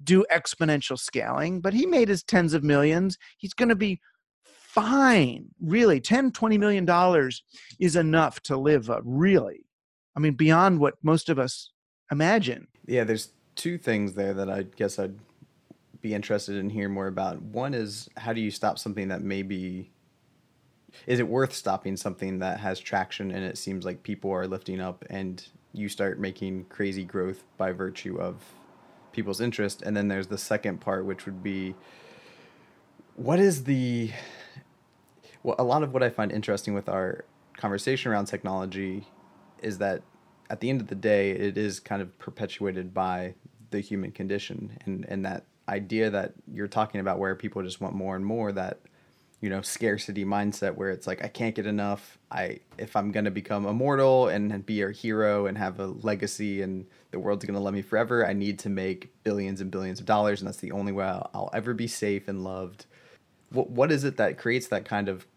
do exponential scaling, but he made his tens of millions. He's going to be fine. Really, 10, 20 million dollars is enough to live a really, I mean, beyond what most of us imagine. Yeah, there's two things there that I guess I'd be interested in hearing more about. One is how do you stop something that maybe is it worth stopping something that has traction and it seems like people are lifting up and you start making crazy growth by virtue of people's interest and then there's the second part which would be what is the well a lot of what i find interesting with our conversation around technology is that at the end of the day it is kind of perpetuated by the human condition and and that idea that you're talking about where people just want more and more that you know scarcity mindset where it's like i can't get enough. I if i'm going to become immortal and be a hero and have a legacy and the world's going to love me forever i need to make billions and billions of dollars and that's the only way i'll, I'll ever be safe and loved. What, what is it that creates that kind of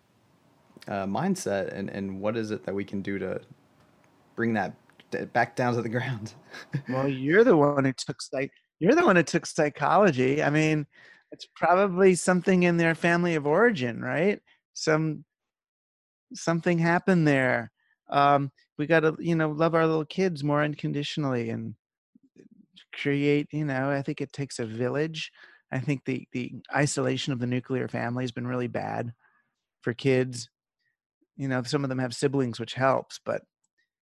uh, mindset and, and what is it that we can do to bring that back down to the *laughs* ground? Well you're the one who took like you're the one who took psychology. I mean, it's probably something in their family of origin, right? Some something happened there. Um, we got to, you know, love our little kids more unconditionally and create. You know, I think it takes a village. I think the the isolation of the nuclear family has been really bad for kids. You know, some of them have siblings, which helps, but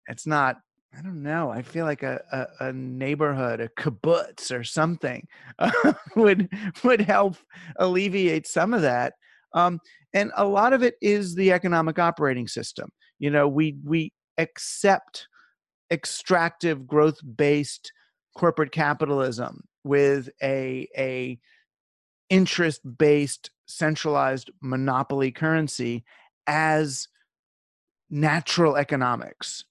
it's not I don't know. I feel like a, a, a neighborhood, a kibbutz or something uh, *laughs* would would help alleviate some of that. Um, and a lot of it is the economic operating system. You know, we we accept extractive growth based corporate capitalism with a a interest based centralized monopoly currency as natural economics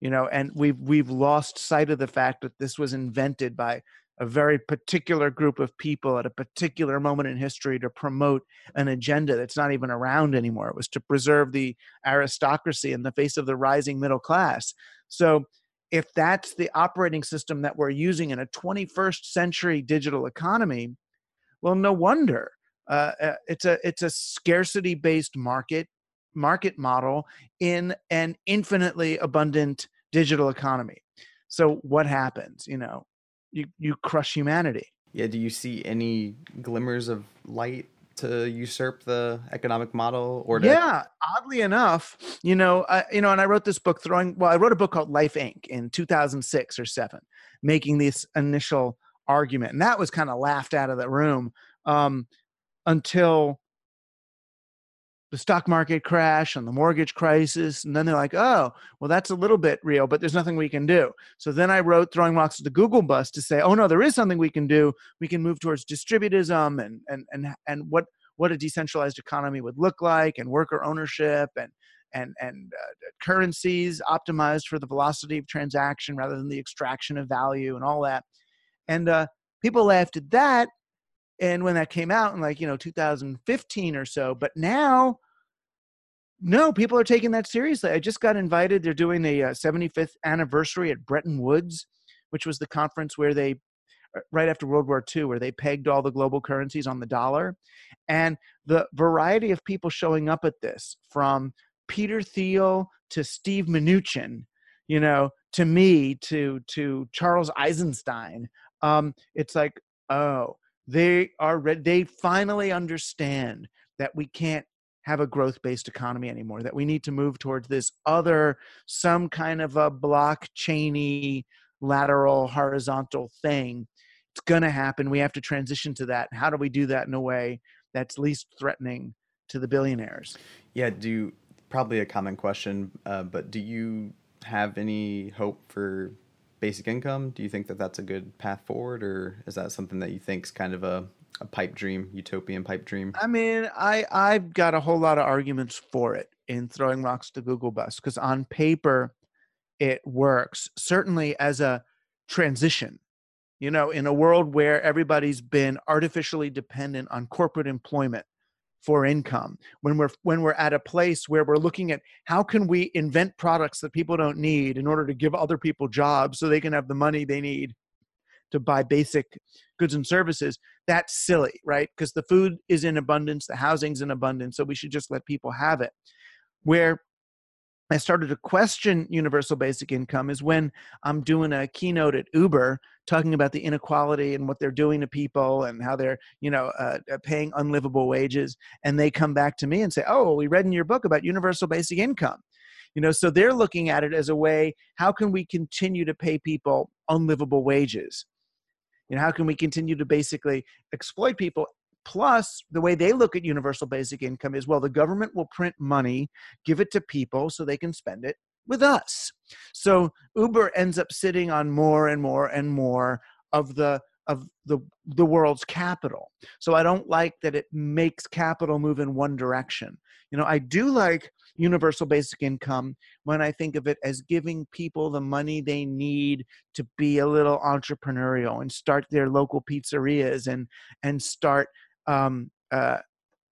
you know and we've we've lost sight of the fact that this was invented by a very particular group of people at a particular moment in history to promote an agenda that's not even around anymore. It was to preserve the aristocracy in the face of the rising middle class. So, if that's the operating system that we're using in a 21st century digital economy, well, no wonder. Uh, uh it's a it's a scarcity based market market model in an infinitely abundant digital economy. So what happens? You know, you you crush humanity. Yeah. Do you see any glimmers of light to usurp the economic model or to- yeah oddly enough you know I, you know and i wrote this book throwing well i wrote a book called life inc in 2006 or 7 making this initial argument and that was kind of laughed out of the room um, until the stock market crash and the mortgage crisis and then they're like oh well that's a little bit real but there's nothing we can do. So then i wrote throwing rocks at the google bus to say oh no there is something we can do. We can move towards distributism and and and, and what what a decentralized economy would look like and worker ownership and and and uh, currencies optimized for the velocity of transaction rather than the extraction of value and all that. And uh, people laughed at that and when that came out in like you know 2015 or so but now no, people are taking that seriously. I just got invited. They're doing a uh, 75th anniversary at Bretton Woods, which was the conference where they, uh, right after World War II, where they pegged all the global currencies on the dollar. And the variety of people showing up at this, from Peter Thiel to Steve Mnuchin, you know, to me, to to Charles Eisenstein, um, it's like, oh, they are ready. They finally understand that we can't have a growth based economy anymore, that we need to move towards this other, some kind of a blockchainy, lateral, horizontal thing. It's going to happen. We have to transition to that. How do we do that in a way that's least threatening to the billionaires? Yeah, do probably a common question, uh, but do you have any hope for basic income? Do you think that that's a good path forward, or is that something that you think is kind of a a pipe dream, utopian pipe dream? I mean, I I've got a whole lot of arguments for it in throwing rocks to Google bus because on paper it works certainly as a transition. You know, in a world where everybody's been artificially dependent on corporate employment for income, when we're when we're at a place where we're looking at how can we invent products that people don't need in order to give other people jobs so they can have the money they need to buy basic goods and services, that's silly, right? Because the food is in abundance, the housing's in abundance, so we should just let people have it. Where I started to question universal basic income is when I'm doing a keynote at Uber talking about the inequality and what they're doing to people and how they're, you know, uh, uh paying unlivable wages. And they come back to me and say, Oh, we read in your book about universal basic income. You know, so they're looking at it as a way, how can we continue to pay people unlivable wages? you know how can we continue to basically exploit people plus the way they look at universal basic income is well the government will print money give it to people so they can spend it with us. So uber ends up sitting on more and more and more of the of the the world's capital. So i don't like that it makes capital move in one direction. You know i do like universal basic income when I think of it as giving people the money they need to be a little entrepreneurial and start their local pizzerias and and start um, uh,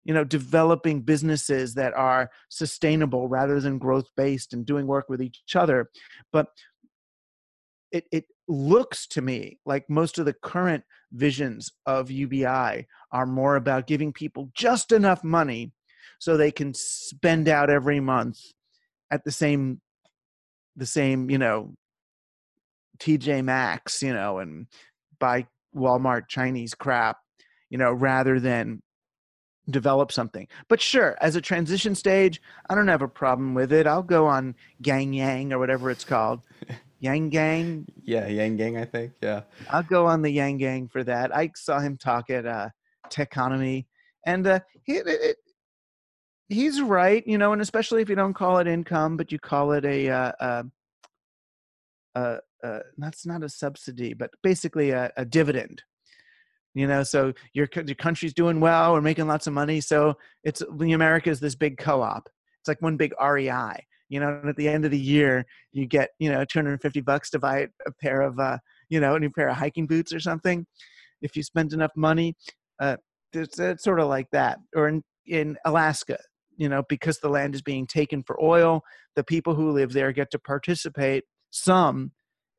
you know developing businesses that are sustainable rather than growth based and doing work with each other. But it, it looks to me like most of the current visions of ubi are more about giving people just enough money so they can spend out every month at the same the same you know TJ Maxx you know and buy Walmart Chinese crap you know rather than develop something. But sure as a transition stage I don't have a problem with it. I'll go on Gang Yang or whatever it's called. Yang Gang? *laughs* Yeah Yang Gang I think yeah. I'll go on the Yang Gang for that. I saw him talk at uh Techonomy and uh, it, it, he's right, you know, and especially if you don't call it income, but you call it a, uh, uh, uh, uh, that's not a subsidy, but basically a, a dividend. You know, so your your country's doing well, we're making lots of money, so it's America is this big co-op. It's like one big REI. You know, and at the end of the year, you get you know 250 bucks to buy a pair of uh, you know a new pair of hiking boots or something. If you spend enough money, uh, it's, it's sort of like that. Or in in Alaska, you know because the land is being taken for oil the people who live there get to participate some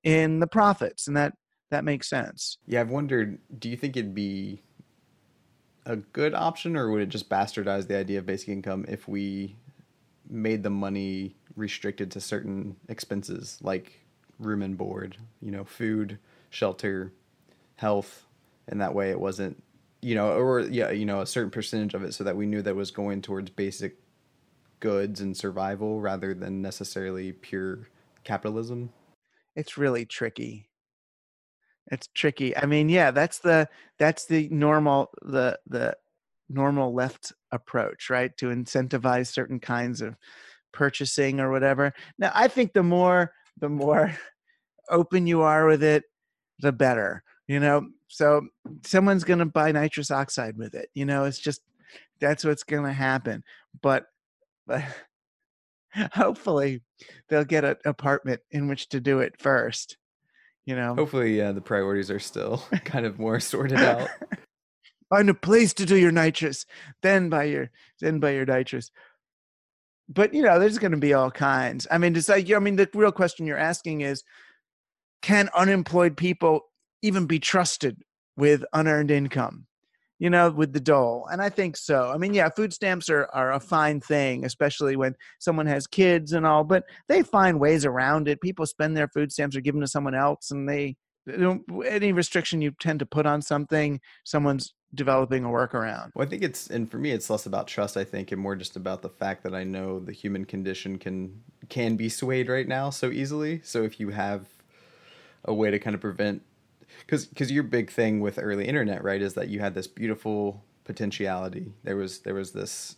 in the profits and that that makes sense yeah i've wondered do you think it'd be a good option or would it just bastardize the idea of basic income if we made the money restricted to certain expenses like room and board you know food shelter health and that way it wasn't you know, or yeah, you know, a certain percentage of it so that we knew that was going towards basic goods and survival rather than necessarily pure capitalism. It's really tricky. It's tricky. I mean, yeah, that's the that's the normal the the normal left approach, right? To incentivize certain kinds of purchasing or whatever. Now, I think the more the more *laughs* open you are with it, the better. You know, so someone's going to buy nitrous oxide with it. You know, it's just that's what's going to happen. But but *laughs* hopefully they'll get an apartment in which to do it first. You know. Hopefully, yeah, the priorities are still *laughs* kind of more sorted out. *laughs* Find a place to do your nitrous, then buy your then buy your nitrous. but you know, there's going to be all kinds. I mean, it's like I mean, the real question you're asking is, can unemployed people even be trusted with unearned income? You know, with the dole, and I think so. I mean, yeah, food stamps are are a fine thing, especially when someone has kids and all. But they find ways around it. People spend their food stamps or give them to someone else, and they any restriction you tend to put on something, someone's developing a workaround. Well, I think it's, and for me, it's less about trust. I think, and more just about the fact that I know the human condition can can be swayed right now so easily. So if you have a way to kind of prevent, because because your big thing with early internet, right, is that you had this beautiful potentiality. There was there was this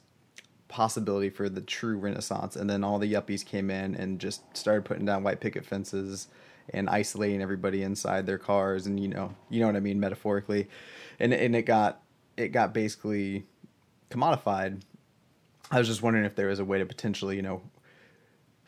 possibility for the true renaissance, and then all the yuppies came in and just started putting down white picket fences and isolating everybody inside their cars and you know you know what I mean metaphorically and and it got it got basically commodified I was just wondering if there was a way to potentially you know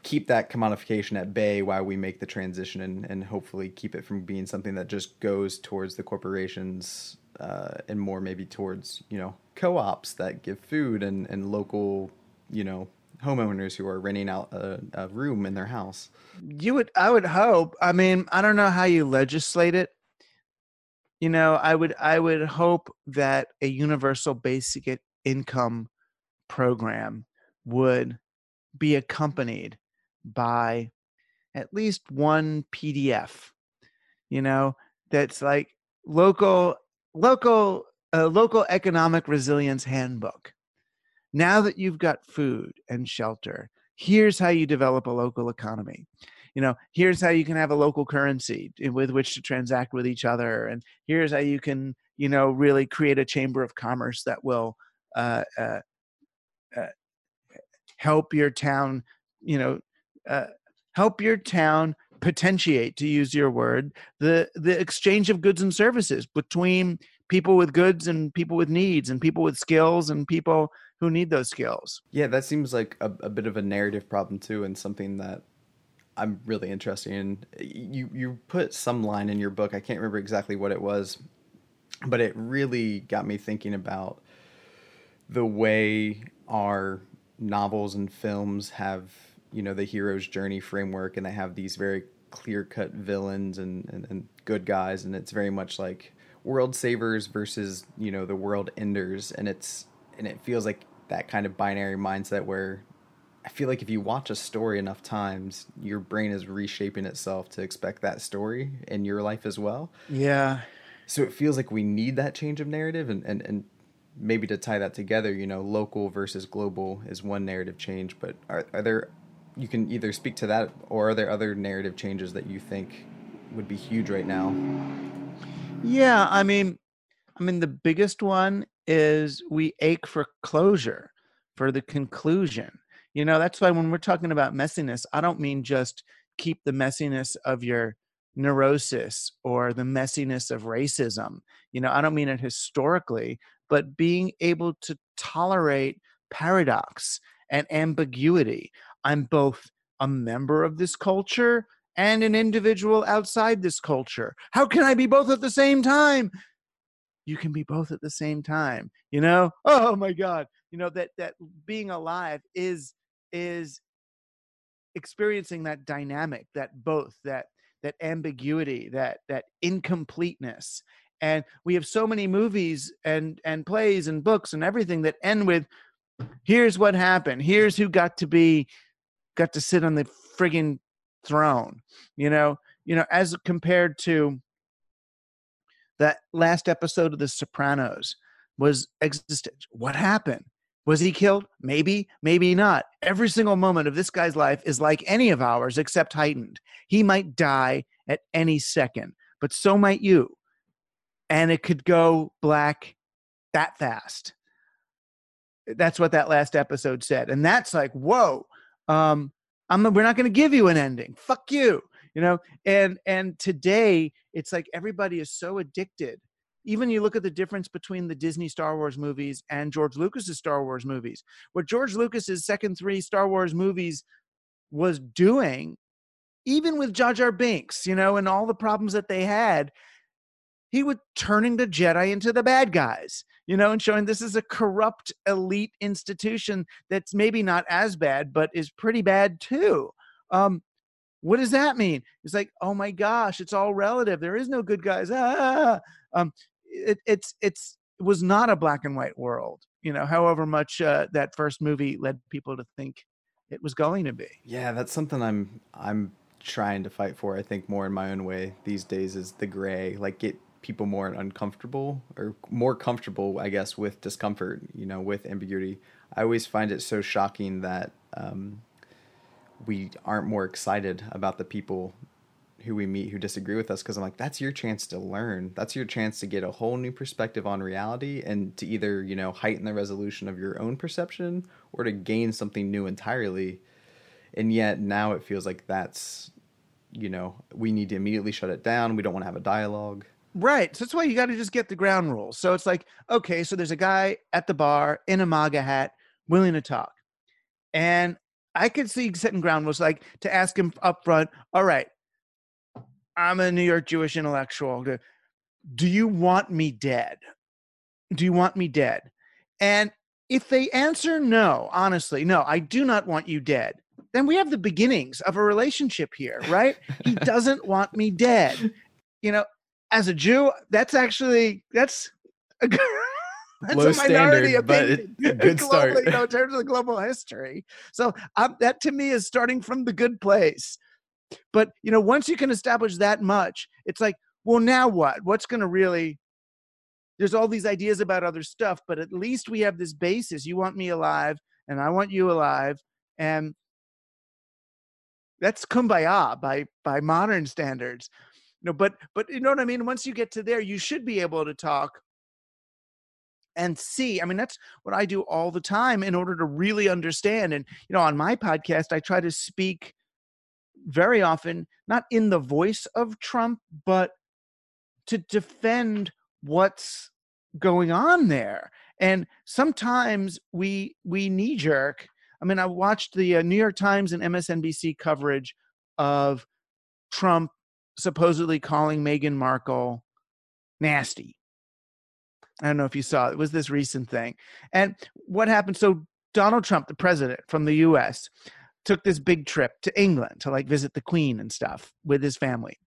keep that commodification at bay while we make the transition and, and hopefully keep it from being something that just goes towards the corporations uh, and more maybe towards you know co-ops that give food and, and local you know homeowners who are renting out a, a room in their house. You would, I would hope. I mean, I don't know how you legislate it. You know, I would, I would hope that a universal basic income program would be accompanied by at least one PDF. You know, that's like local, local, uh, local economic resilience handbook now that you've got food and shelter, here's how you develop a local economy. You know, here's how you can have a local currency with which to transact with each other, and here's how you can, you know, really create a chamber of commerce that will uh, uh, uh, help your town, you know, uh, help your town potentiate, to use your word, the the exchange of goods and services between people with goods and people with needs and people with skills and people who need those skills. Yeah, that seems like a, a bit of a narrative problem too, and something that I'm really interested in. You you put some line in your book. I can't remember exactly what it was, but it really got me thinking about the way our novels and films have you know the hero's journey framework, and they have these very clear cut villains and, and, and good guys, and it's very much like world savers versus you know the world enders, and it's and it feels like that kind of binary mindset where I feel like if you watch a story enough times, your brain is reshaping itself to expect that story in your life as well. Yeah. So it feels like we need that change of narrative and, and, and maybe to tie that together, you know, local versus global is one narrative change, but are, are there, you can either speak to that or are there other narrative changes that you think would be huge right now? Yeah. I mean, I mean, the biggest one is we ache for closure, for the conclusion. You know, that's why when we're talking about messiness, I don't mean just keep the messiness of your neurosis or the messiness of racism. You know, I don't mean it historically, but being able to tolerate paradox and ambiguity. I'm both a member of this culture and an individual outside this culture. How can I be both at the same time? you can be both at the same time you know *laughs* oh my god you know that that being alive is is experiencing that dynamic that both that that ambiguity that that incompleteness and we have so many movies and and plays and books and everything that end with here's what happened here's who got to be got to sit on the friggin throne you know you know as compared to that last episode of The Sopranos was existential. What happened? Was he killed? Maybe, maybe not. Every single moment of this guy's life is like any of ours except heightened. He might die at any second, but so might you. And it could go black that fast. That's what that last episode said. And that's like, whoa, um, I'm, we're not going to give you an ending. Fuck you you know and and today it's like everybody is so addicted even you look at the difference between the Disney Star Wars movies and George Lucas's Star Wars movies. What George Lucas's second three Star Wars movies was doing, even with Jar Jar Binks, you know, and all the problems that they had, he was turning the Jedi into the bad guys, you know, and showing this is a corrupt elite institution that's maybe not as bad, but is pretty bad too. Um, what does that mean? It's like, oh my gosh, it's all relative. There is no good guys. Ah, um, it, it's it's it was not a black and white world, you know. However much uh, that first movie led people to think it was going to be. Yeah, that's something I'm I'm trying to fight for. I think more in my own way these days is the gray, like get people more uncomfortable or more comfortable, I guess, with discomfort. You know, with ambiguity. I always find it so shocking that um, we aren't more excited about the people who we meet who disagree with us because I'm like, that's your chance to learn. That's your chance to get a whole new perspective on reality and to either, you know, heighten the resolution of your own perception or to gain something new entirely. And yet now it feels like that's, you know, we need to immediately shut it down. We don't want to have a dialogue. Right. So that's why you got to just get the ground rules. So it's like, okay, so there's a guy at the bar in a MAGA hat willing to talk. And I could see setting ground rules like to ask him up front, all right, I'm a New York Jewish intellectual. Do you want me dead? Do you want me dead? And if they answer no, honestly, no, I do not want you dead, then we have the beginnings of a relationship here, right? he *laughs* doesn't want me dead. You know, as a Jew, that's actually that's a *laughs* that's Low a minority standard, but opinion. it- *laughs* good start. globally, you know, in terms of the global history. So um, that to me is starting from the good place. But you know, once you can establish that much, it's like, well, now what? What's going to really? There's all these ideas about other stuff, but at least we have this basis. You want me alive, and I want you alive, and that's kumbaya by by modern standards. Know, but but you know what I mean. Once you get to there, you should be able to talk and see. I mean, that's what I do all the time in order to really understand. And you know, on my podcast, I try to speak very often not in the voice of Trump, but to defend what's going on there. And sometimes we we knee jerk. I mean, I watched the uh, New York Times and MSNBC coverage of Trump supposedly calling Meghan Markle nasty. I don't know if you saw it. It was this recent thing. And what happened? So Donald Trump, the president from the US, took this big trip to England to like visit the Queen and stuff with his family.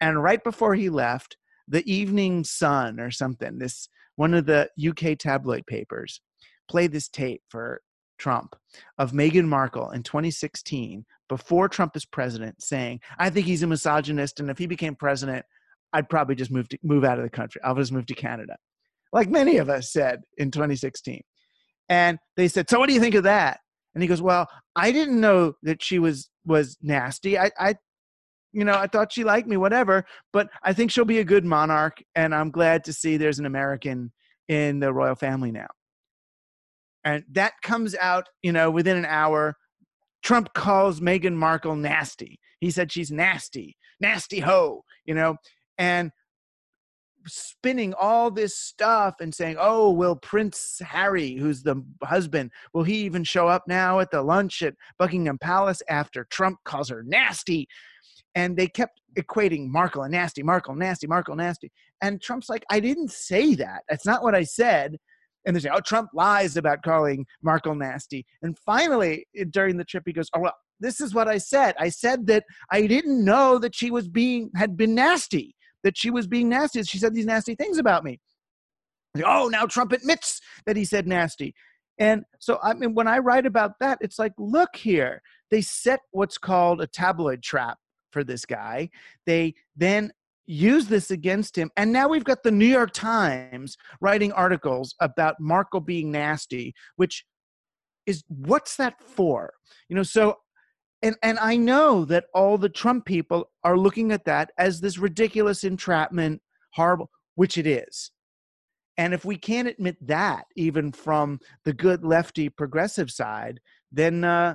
And right before he left, the Evening Sun or something, this one of the UK tabloid papers, played this tape for Trump of Meghan Markle in 2016 before Trump is president saying, I think he's a misogynist and if he became president, I'd probably just move to move out of the country. I'll just move to Canada. Like many of us said in 2016. And they said, So what do you think of that? And he goes, Well, I didn't know that she was was nasty. I, I you know, I thought she liked me, whatever, but I think she'll be a good monarch, and I'm glad to see there's an American in the royal family now. And that comes out, you know, within an hour. Trump calls Meghan Markle nasty. He said she's nasty, nasty ho, you know, and spinning all this stuff and saying, oh, will Prince Harry, who's the husband, will he even show up now at the lunch at Buckingham Palace after Trump calls her nasty? And they kept equating Markle and nasty, Markle, nasty, Markle, nasty. And Trump's like, I didn't say that. That's not what I said. And they say, oh, Trump lies about calling Markle nasty. And finally, during the trip, he goes, oh, well, this is what I said. I said that I didn't know that she was being, had been nasty, that she was being nasty. She said these nasty things about me. Oh, now Trump admits that he said nasty. And so, I mean, when I write about that, it's like, look here. They set what's called a tabloid trap for this guy. They then use this against him. And now we've got the New York Times writing articles about Markle being nasty, which is what's that for? You know, so and and I know that all the Trump people are looking at that as this ridiculous entrapment, horrible, which it is. And if we can't admit that, even from the good lefty progressive side, then uh,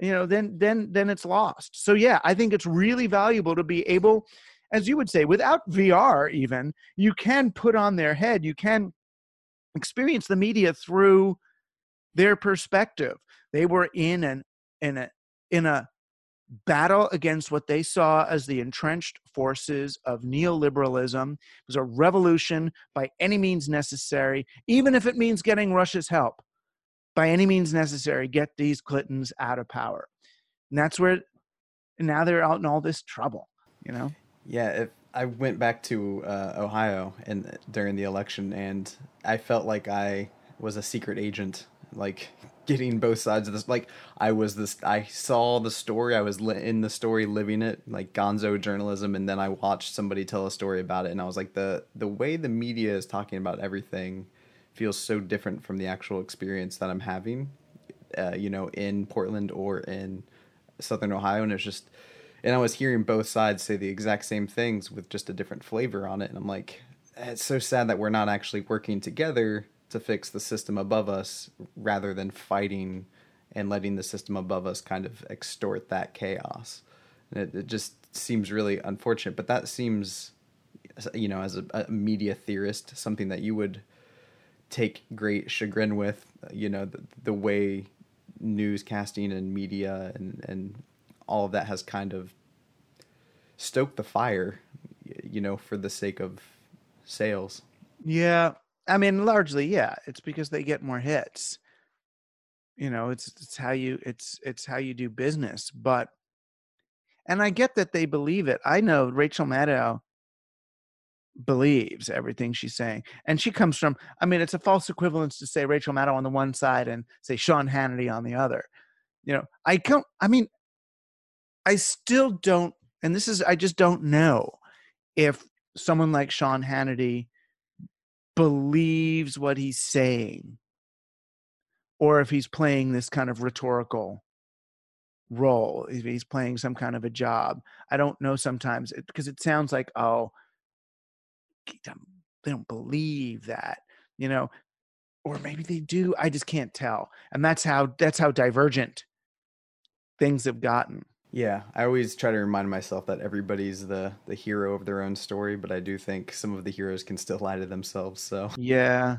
you know, then then then it's lost. So yeah, I think it's really valuable to be able, as you would say, without VR even, you can put on their head, you can experience the media through their perspective. They were in an in a in a battle against what they saw as the entrenched forces of neoliberalism. It was a revolution by any means necessary, even if it means getting Russia's help. By any means necessary, get these Clintons out of power. And that's where now they're out in all this trouble, you know? Yeah, if I went back to uh, Ohio and during the election, and I felt like I was a secret agent, like *laughs* getting both sides of this. Like I was this, I saw the story, I was li- in the story, living it, like Gonzo journalism, and then I watched somebody tell a story about it, and I was like, the the way the media is talking about everything feels so different from the actual experience that I'm having, uh, you know, in Portland or in Southern Ohio, and it's just and I was hearing both sides say the exact same things with just a different flavor on it. And I'm like, it's so sad that we're not actually working together to fix the system above us rather than fighting and letting the system above us kind of extort that chaos. And it, it just seems really unfortunate. But that seems, you know, as a, a media theorist, something that you would take great chagrin with, you know, the, the way newscasting and media and, and all of that has kind of stoked the fire, you know, for the sake of sales. Yeah. I mean, largely, yeah. It's because they get more hits. You know, it's it's how you it's it's how you do business. But and I get that they believe it. I know Rachel Maddow believes everything she's saying. And she comes from, I mean, it's a false equivalence to say Rachel Maddow on the one side and say Sean Hannity on the other. You know, I don't, I mean, I still don't, and this is, I just don't know if someone like Sean Hannity believes what he's saying or if he's playing this kind of rhetorical role, if he's playing some kind of a job. I don't know sometimes because it sounds like, oh, they don't believe that, you know, or maybe they do. I just can't tell. And that's how, that's how divergent things have gotten. Yeah, I always try to remind myself that everybody's the the hero of their own story, but I do think some of the heroes can still lie to themselves. So yeah,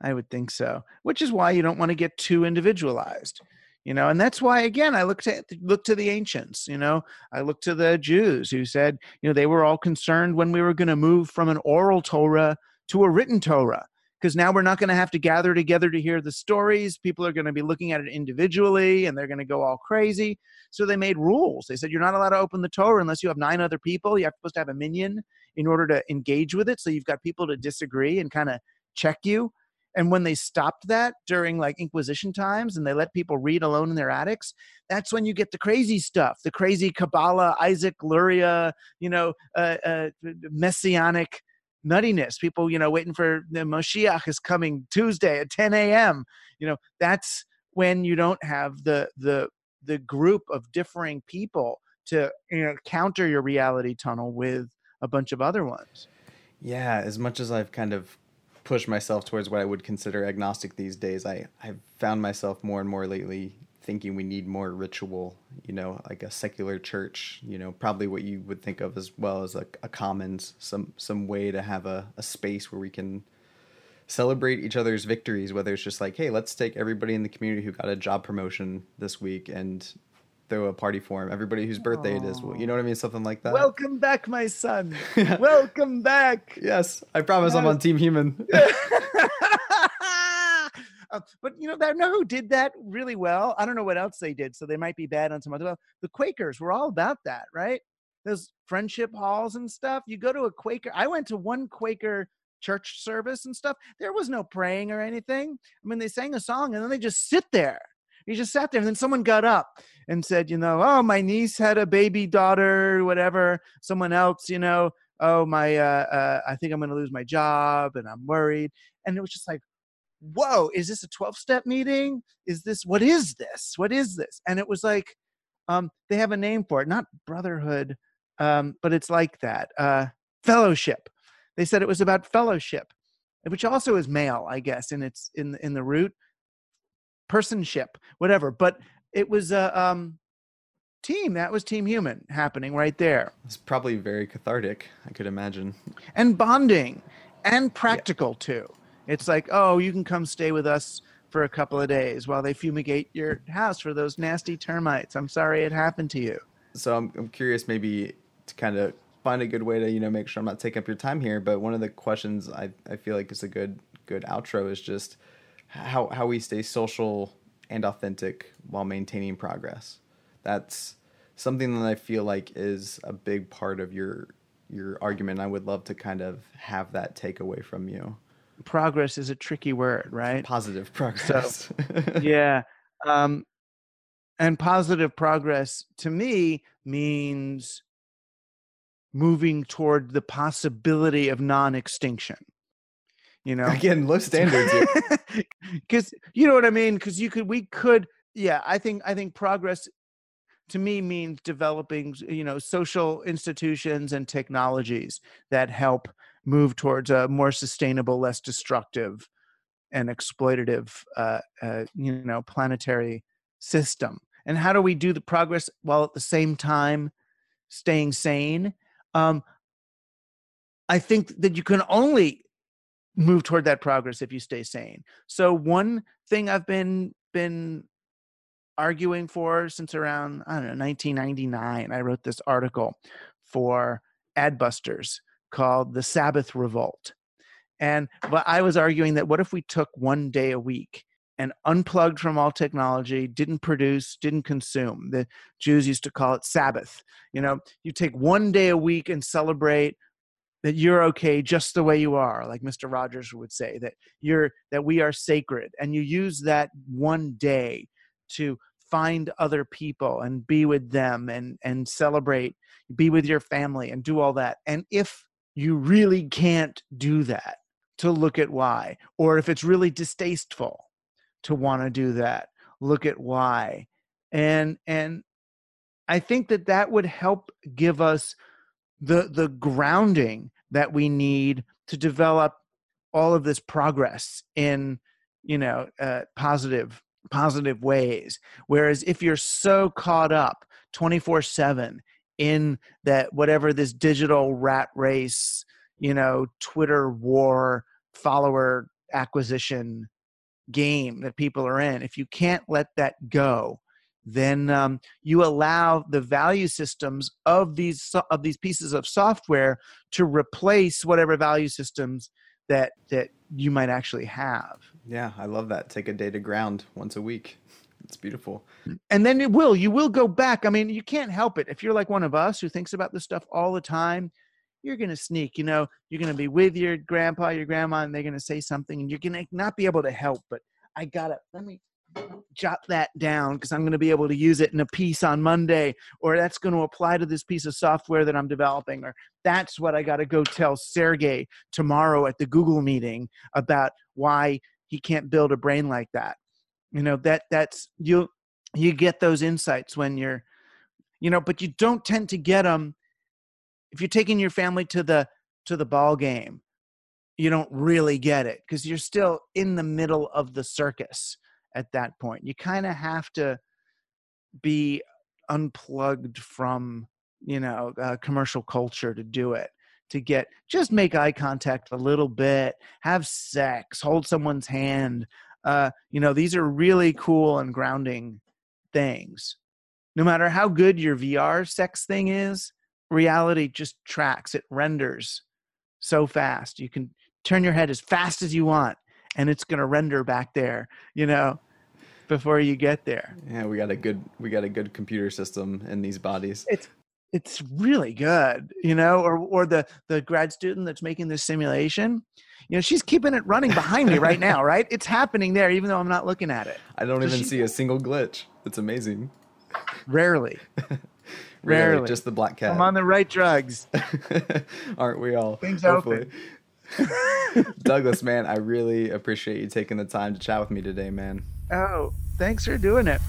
I would think so. Which is why you don't want to get too individualized, you know. And that's why again I look to look to the ancients. You know, I look to the Jews who said, you know, they were all concerned when we were going to move from an oral Torah to a written Torah because now we're not going to have to gather together to hear the stories. People are going to be looking at it individually and they're going to go all crazy. So they made rules. They said you're not allowed to open the Torah unless you have nine other people. You're supposed to have a minyan in order to engage with it. So you've got people to disagree and kind of check you. And when they stopped that during like Inquisition times and they let people read alone in their attics, that's when you get the crazy stuff, the crazy Kabbalah, Isaac Luria, you know, uh, uh, messianic nuttiness. People, you know, waiting for the Moshiach is coming Tuesday at 10 a.m. You know, that's when you don't have the the the group of differing people to you know counter your reality tunnel with a bunch of other ones. Yeah, as much as I've kind of pushed myself towards what I would consider agnostic these days, I I've found myself more and more lately thinking we need more ritual, you know, like a secular church, you know, probably what you would think of as well as a, a commons, some some way to have a, a space where we can celebrate each other's victories, whether it's just like, hey, let's take everybody in the community who got a job promotion this week and throw a party for him. Everybody whose birthday Aww. it is, you know what I mean? Something like that. Welcome back, my son. *laughs* Welcome back. Yes, I promise yes. I'm on Team Human. *laughs* *laughs* Uh, but you know, I know who did that really well. I don't know what else they did, so they might be bad on some other. Well, the Quakers were all about that, right? Those friendship halls and stuff. You go to a Quaker. I went to one Quaker church service and stuff. There was no praying or anything. I mean, they sang a song and then they just sit there. You just sat there, and then someone got up and said, you know, oh, my niece had a baby daughter, whatever. Someone else, you know, oh, my, uh, uh, I think I'm going to lose my job, and I'm worried. And it was just like, whoa, is this a 12 step meeting? Is this, what is this? What is this? And it was like, um, they have a name for it, not brotherhood, um, but it's like that uh, fellowship. They said it was about fellowship, which also is male, I guess, in its in in the root personship, whatever. But it was a um, team. That was Team Human happening right there. It's probably very cathartic. I could imagine, and bonding, and practical yeah. too. It's like, oh, you can come stay with us for a couple of days while they fumigate your house for those nasty termites. I'm sorry it happened to you. so I'm I'm curious maybe to kind of find a good way to you know make sure I'm not taking up your time here. But one of the questions I I feel like is a good good outro is just how how we stay social and authentic while maintaining progress. That's something that I feel like is a big part of your your argument. I would love to kind of have that takeaway from you. Progress is a tricky word, right? Positive progress. So, *laughs* yeah. Um, and positive progress to me means moving toward the possibility of non-extinction you know again low standards because *laughs* you know what i mean because you could we could yeah i think i think progress to me means developing you know social institutions and technologies that help move towards a more sustainable less destructive and exploitative uh, uh, you know planetary system. And how do we do the progress while at the same time staying sane? Um, i think that you can only move toward that progress if you stay sane. So one thing i've been been arguing for since around i don't know 1999 i wrote this article for adbusters called the sabbath revolt and but i was arguing that what if we took one day a week and unplugged from all technology, didn't produce, didn't consume. The Jews used to call it Sabbath. You know, you take one day a week and celebrate that you're okay just the way you are, like Mr. Rogers would say, that you're that we are sacred, and you use that one day to find other people and be with them and and celebrate, be with your family and do all that. And if you really can't do that, to look at why, or if it's really distasteful, to want to do that look at why. And and i think that that would help give us the the grounding that we need to develop all of this progress in you know uh, positive positive ways. Whereas if you're so caught up 24 7 in that whatever this digital rat race you know twitter war follower acquisition game that people are in, if you can't let that go, then um, you allow the value systems of these of these pieces of software to replace whatever value systems that that you might actually have. Yeah, I love that. Take a day to ground once a week. It's beautiful. And then it will. You will go back. I mean, you can't help it. If you're like one of us who thinks about this stuff all the time, you're going to sneak. You know, you're going to be with your grandpa, your grandma, and they're going to say something, and you're going to not be able to help. But I got to, let me jot that down because I'm going to be able to use it in a piece on Monday, or that's going to apply to this piece of software that I'm developing, or that's what I got to go tell Sergey tomorrow at the Google meeting about why he can't build a brain like that. You know, that that's you you get those insights when you're you know, but you don't tend to get them if you're taking your family to the to the ball game you don't really get it because you're still in the middle of the circus at that point. You kind of have to be unplugged from you know uh, commercial culture to do it to get just make eye contact a little bit have sex hold someone's hand uh, you know these are really cool and grounding things. No matter how good your vr sex thing is reality just tracks. It renders so fast. You can turn your head as fast as you want and it's going to render back there you know before you get there. Yeah we got a good we got a good computer system in these bodies. It's it's really good you know or or the the grad student that's making this simulation you know she's keeping it running behind me right now right it's happening there even though i'm not looking at it i don't so even she, see a single glitch it's amazing rarely *laughs* Rarely. Just the black cat. I'm on the right drugs. *laughs* Aren't we all? Things Hopefully. open. *laughs* Douglas, man, I really appreciate you taking the time to chat with me today, man. Oh, thanks for doing it.